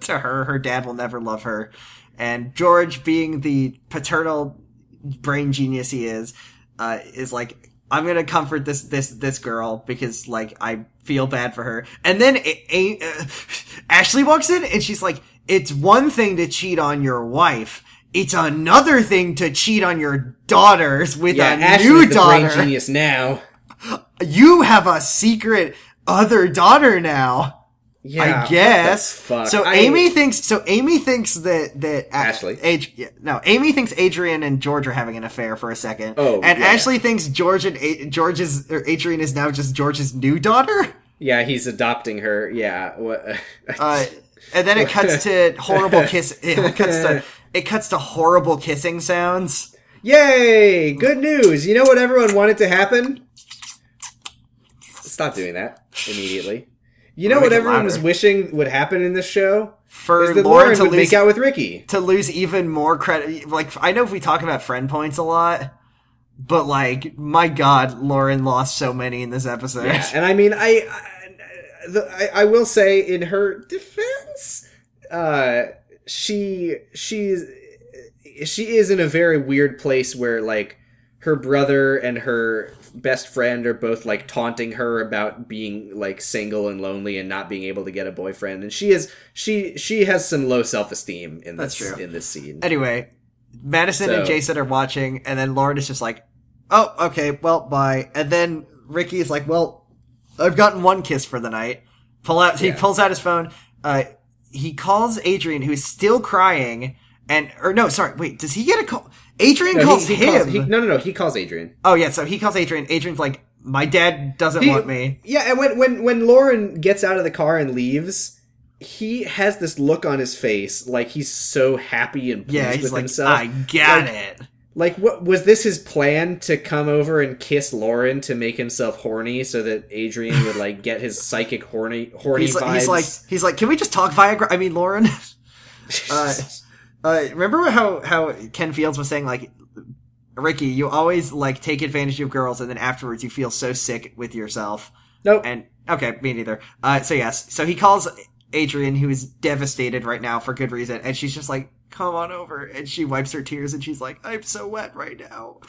to her. Her dad will never love her. And George, being the paternal brain genius he is, uh, is like, I'm gonna comfort this this this girl because like I feel bad for her. And then a- a- uh, Ashley walks in and she's like, "It's one thing to cheat on your wife." It's another thing to cheat on your daughters with Yeah, a Ashley's new the daughter. brain genius now. You have a secret other daughter now. Yeah, I guess. fuck? So I- Amy thinks. So Amy thinks that that Ashley? Ad- yeah, no, Amy thinks Adrian and George are having an affair for a second. Oh, and yeah. Ashley thinks George and A- George's or Adrian is now just George's new daughter. Yeah, he's adopting her. Yeah. What? Uh, and then it cuts to horrible kiss. It cuts to it cuts to horrible kissing sounds. Yay! Good news. You know what everyone wanted to happen? Stop doing that immediately. You know what everyone was wishing would happen in this show? For Is that Lauren Lauren to would lose make out with Ricky. to lose even more credit. Like I know if we talk about friend points a lot, but like my God, Lauren lost so many in this episode. Yeah, and I mean, I, I, the, I, I will say in her defense, uh, she she's she is in a very weird place where like her brother and her best friend are both like taunting her about being like single and lonely and not being able to get a boyfriend and she is she she has some low self-esteem in That's this true. in this scene Anyway, Madison and Jason are watching, and then Lauren is just like, "Oh, okay, well, bye." And then Ricky is like, "Well, I've gotten one kiss for the night." Pull out. He Yeah. pulls out his phone. Uh, he calls Adrian, who's still crying, and or no, sorry, wait, does he get a call? Adrian No, calls he, he him. calls- he- no, no, no. He calls Adrian. oh yeah, so he calls Adrian. Adrian's like, "My dad doesn't want me." Yeah, and when when when Lauren gets out of the car and leaves, he has this look on his face like he's so happy and pleased Yeah, he's with like, himself. "I got Like- it." Like, what was this his plan to come over and kiss Lauren to make himself horny so that Adrian would like get his psychic horny horny He's vibes? like, he's like, he's like, "Can we just talk Viagra?" I mean, Lauren. uh, Uh, remember how how Ken Fields was saying like, Ricky, you always like take advantage of girls, and then afterwards you feel so sick with yourself. nope. And okay, me neither. Uh, so yes, so he calls Adrian, who is devastated right now for good reason, and she's just like, "Come on over," and she wipes her tears, and she's like, "I'm so wet right now."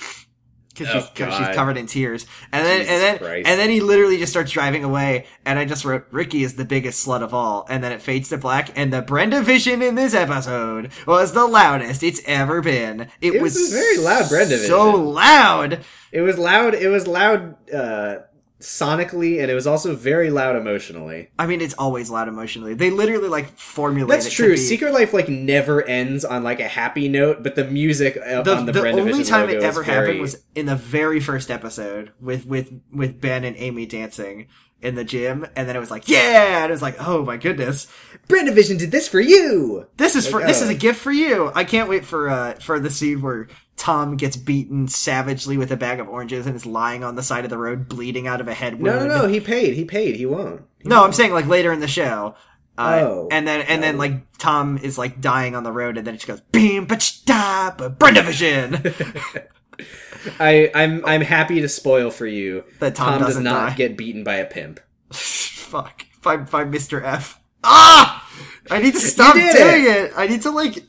Because Oh, she's, she's covered in tears, and then Jesus and then Christ. and then he literally just starts driving away. And I just wrote, "Ricky is the biggest slut of all." And then it fades to black, and the Brenda Vision in this episode was the loudest it's ever been. It, It was a very loud Brenda So Vision. loud. It was loud. It was loud uh, sonically, and it was also very loud emotionally. I mean, it's always loud emotionally. They literally like formulate. That's it to true. Secret Life like never ends on like a happy note, but the music uh, the, on the, the only time it ever very- happened was in the very first episode with with with Ben and Amy dancing in the gym, and then it was like, yeah, and it was like, oh my goodness, Brenda Vision did this for you. this is for Like, this oh. is a gift for you. I can't wait for uh for the scene where Tom gets beaten savagely with a bag of oranges and is lying on the side of the road bleeding out of a head wound. no, no. no. He paid. He paid. He won't. No, I'm saying like later in the show. Uh, Oh. and then and then like Tom is like dying on the road, and then it just goes beam, but stop, Brenda Vision. I, I'm I'm happy to spoil for you That Tom does doesn't die. get beaten by a pimp. Fuck. By, by Mr. F. Ah! I need to stop doing it. I need to, like,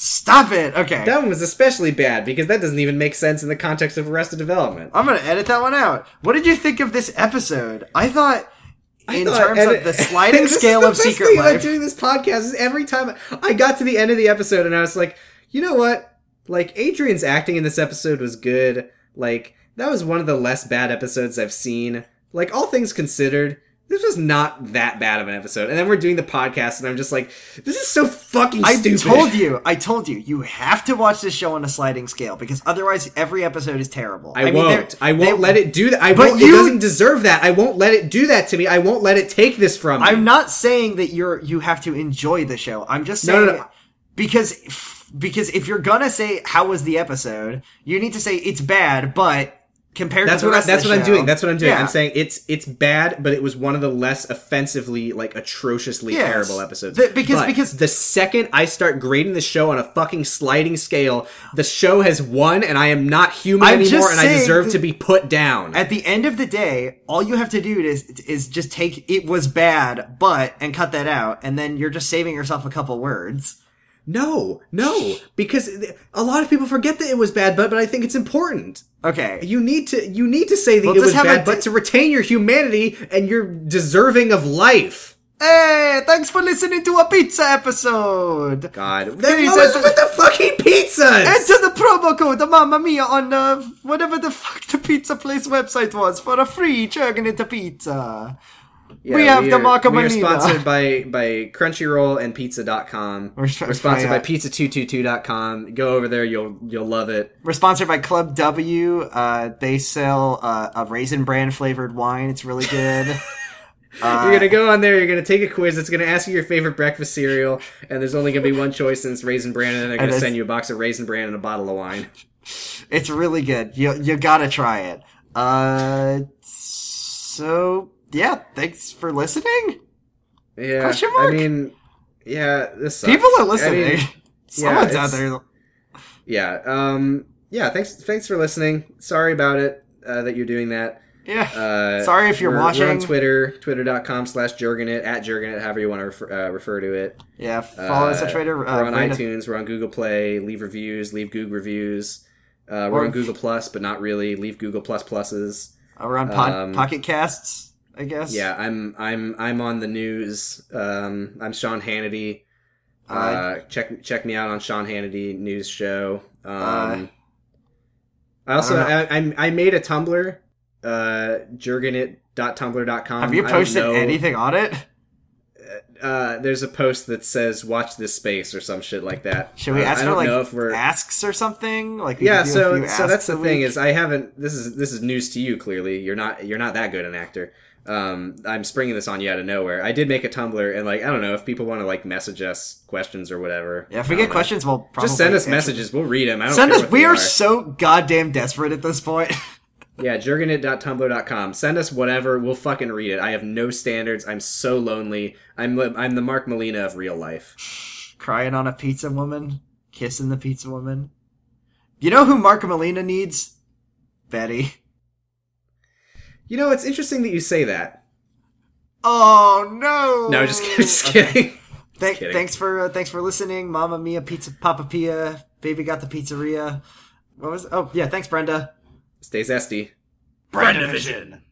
stop it. Okay. That one was especially bad because that doesn't even make sense in the context of Arrested Development. I'm gonna edit that one out. What did you think of this episode? I thought, in thought- terms of the sliding scale the of Secret thing about Life. doing this podcast is every time I got to the end of the episode and I was like, you know what? Like Adrian's acting in this episode was good. Like that was one of the less bad episodes I've seen. Like all things considered, this was not that bad of an episode. And then we're doing the podcast and I'm just like, this is so fucking I told you, I told you, you have to watch this show on a sliding scale because otherwise every episode is terrible. I, mean, won't. they're- I won't they- let it do that. I But won't. you- It doesn't deserve that. I won't let it do that to me. I won't let it take this from me. I'm not saying that you're you have to enjoy the show. I'm just No, saying no, no. because because if you're gonna say how was the episode, you need to say it's bad, but compared That's to the what I, that's what the I'm doing. That's what I'm doing. Yeah. I'm saying it's it's bad, but it was one of the less offensively like atrociously Yes. terrible episodes. The- because- But because- the second I start grading the show on a fucking sliding scale, the show has won, and I am not human I'm anymore, and I deserve to be put down. At the end of the day, all you have to do is is just take it was bad, but and cut that out, and then you're just saving yourself a couple words. No, no, because a lot of people forget that it was bad, but but I think it's important. Okay. You need to you need to say that Well, it was bad, di- but to retain your humanity and you're deserving of life. Hey, thanks for listening to a pizza episode. God, what says- was with the fucking pizzas? Enter the promo code, the Mamma Mia, on uh, whatever the fuck the pizza place website was for a free Chugging Into Pizza. Yeah, we have the are- Marco We are sponsored by by Crunchyroll and Pizza.com. We're We're, sponsored by, by uh, Pizza222.com. Go over there, you'll you'll love it. We're sponsored by Club W. Uh, they sell uh, a raisin bran flavored wine. It's really good. Uh, you're gonna go on there. You're gonna take a quiz. It's gonna ask you your favorite breakfast cereal, and there's only gonna be one choice, and it's raisin bran. And then they're gonna send you a box of raisin bran and a bottle of wine. It's really good. You you gotta try it. Uh, so yeah, thanks for listening. Yeah, Question mark? I mean, yeah, this sucks. People are I listening. mean, Someone's out it's- there. yeah, um, yeah. Thanks, thanks for listening. Sorry about it uh, that you're doing that. Yeah. Uh, Sorry if you're we're, We're on watching. Twitter, twitter.com slash Jurgenit, at Jurgenit, however you want to refer, uh, refer to it. yeah. Follow us on Uh, Twitter. Uh, we're on iTunes, we're on Google Play. Leave reviews, leave Google reviews. Uh, we're on Google Plus, but not really. Leave Google Plus pluses. We're on pod, um, Pocket Casts, I guess. Yeah, I'm I'm I'm on the news. Um, I'm Sean Hannity. Uh, check check me out on Sean Hannity news show. Um, I also I I, I, made a Tumblr, uh, jurgenit.tumblr.com. Have you posted anything on it? Uh, there's a post that says "Watch this space" or some shit like that. Should we Uh, ask I for like if we're asks or something? Like yeah. could do a So so that's the thing week? is I haven't. This is this is news to you. Clearly, you're not you're not that good an actor. Um, I'm springing this on you out of nowhere. I did make a Tumblr, and like I don't know if people want to like message us questions or whatever. yeah. If we get know. questions, we'll probably just send us messages. We'll read them. I don't Send us. We are are so goddamn desperate at this point. Yeah, jurgenit.tumblr.com. Send us whatever. We'll fucking read it. I have no standards. I'm so lonely. I'm I'm the Mark Molina of real life. Crying on a pizza woman, kissing the pizza woman. You know who Mark Molina needs? Betty. You know, it's interesting that you say that. Oh no! No, just kidding. Just Okay. kidding. Thank, kidding. thanks for uh, thanks for listening, Mama Mia Pizza Papa Pia, Baby got the pizzeria. What was? Oh yeah, thanks Brenda. Stay zesty. Brenda Vision.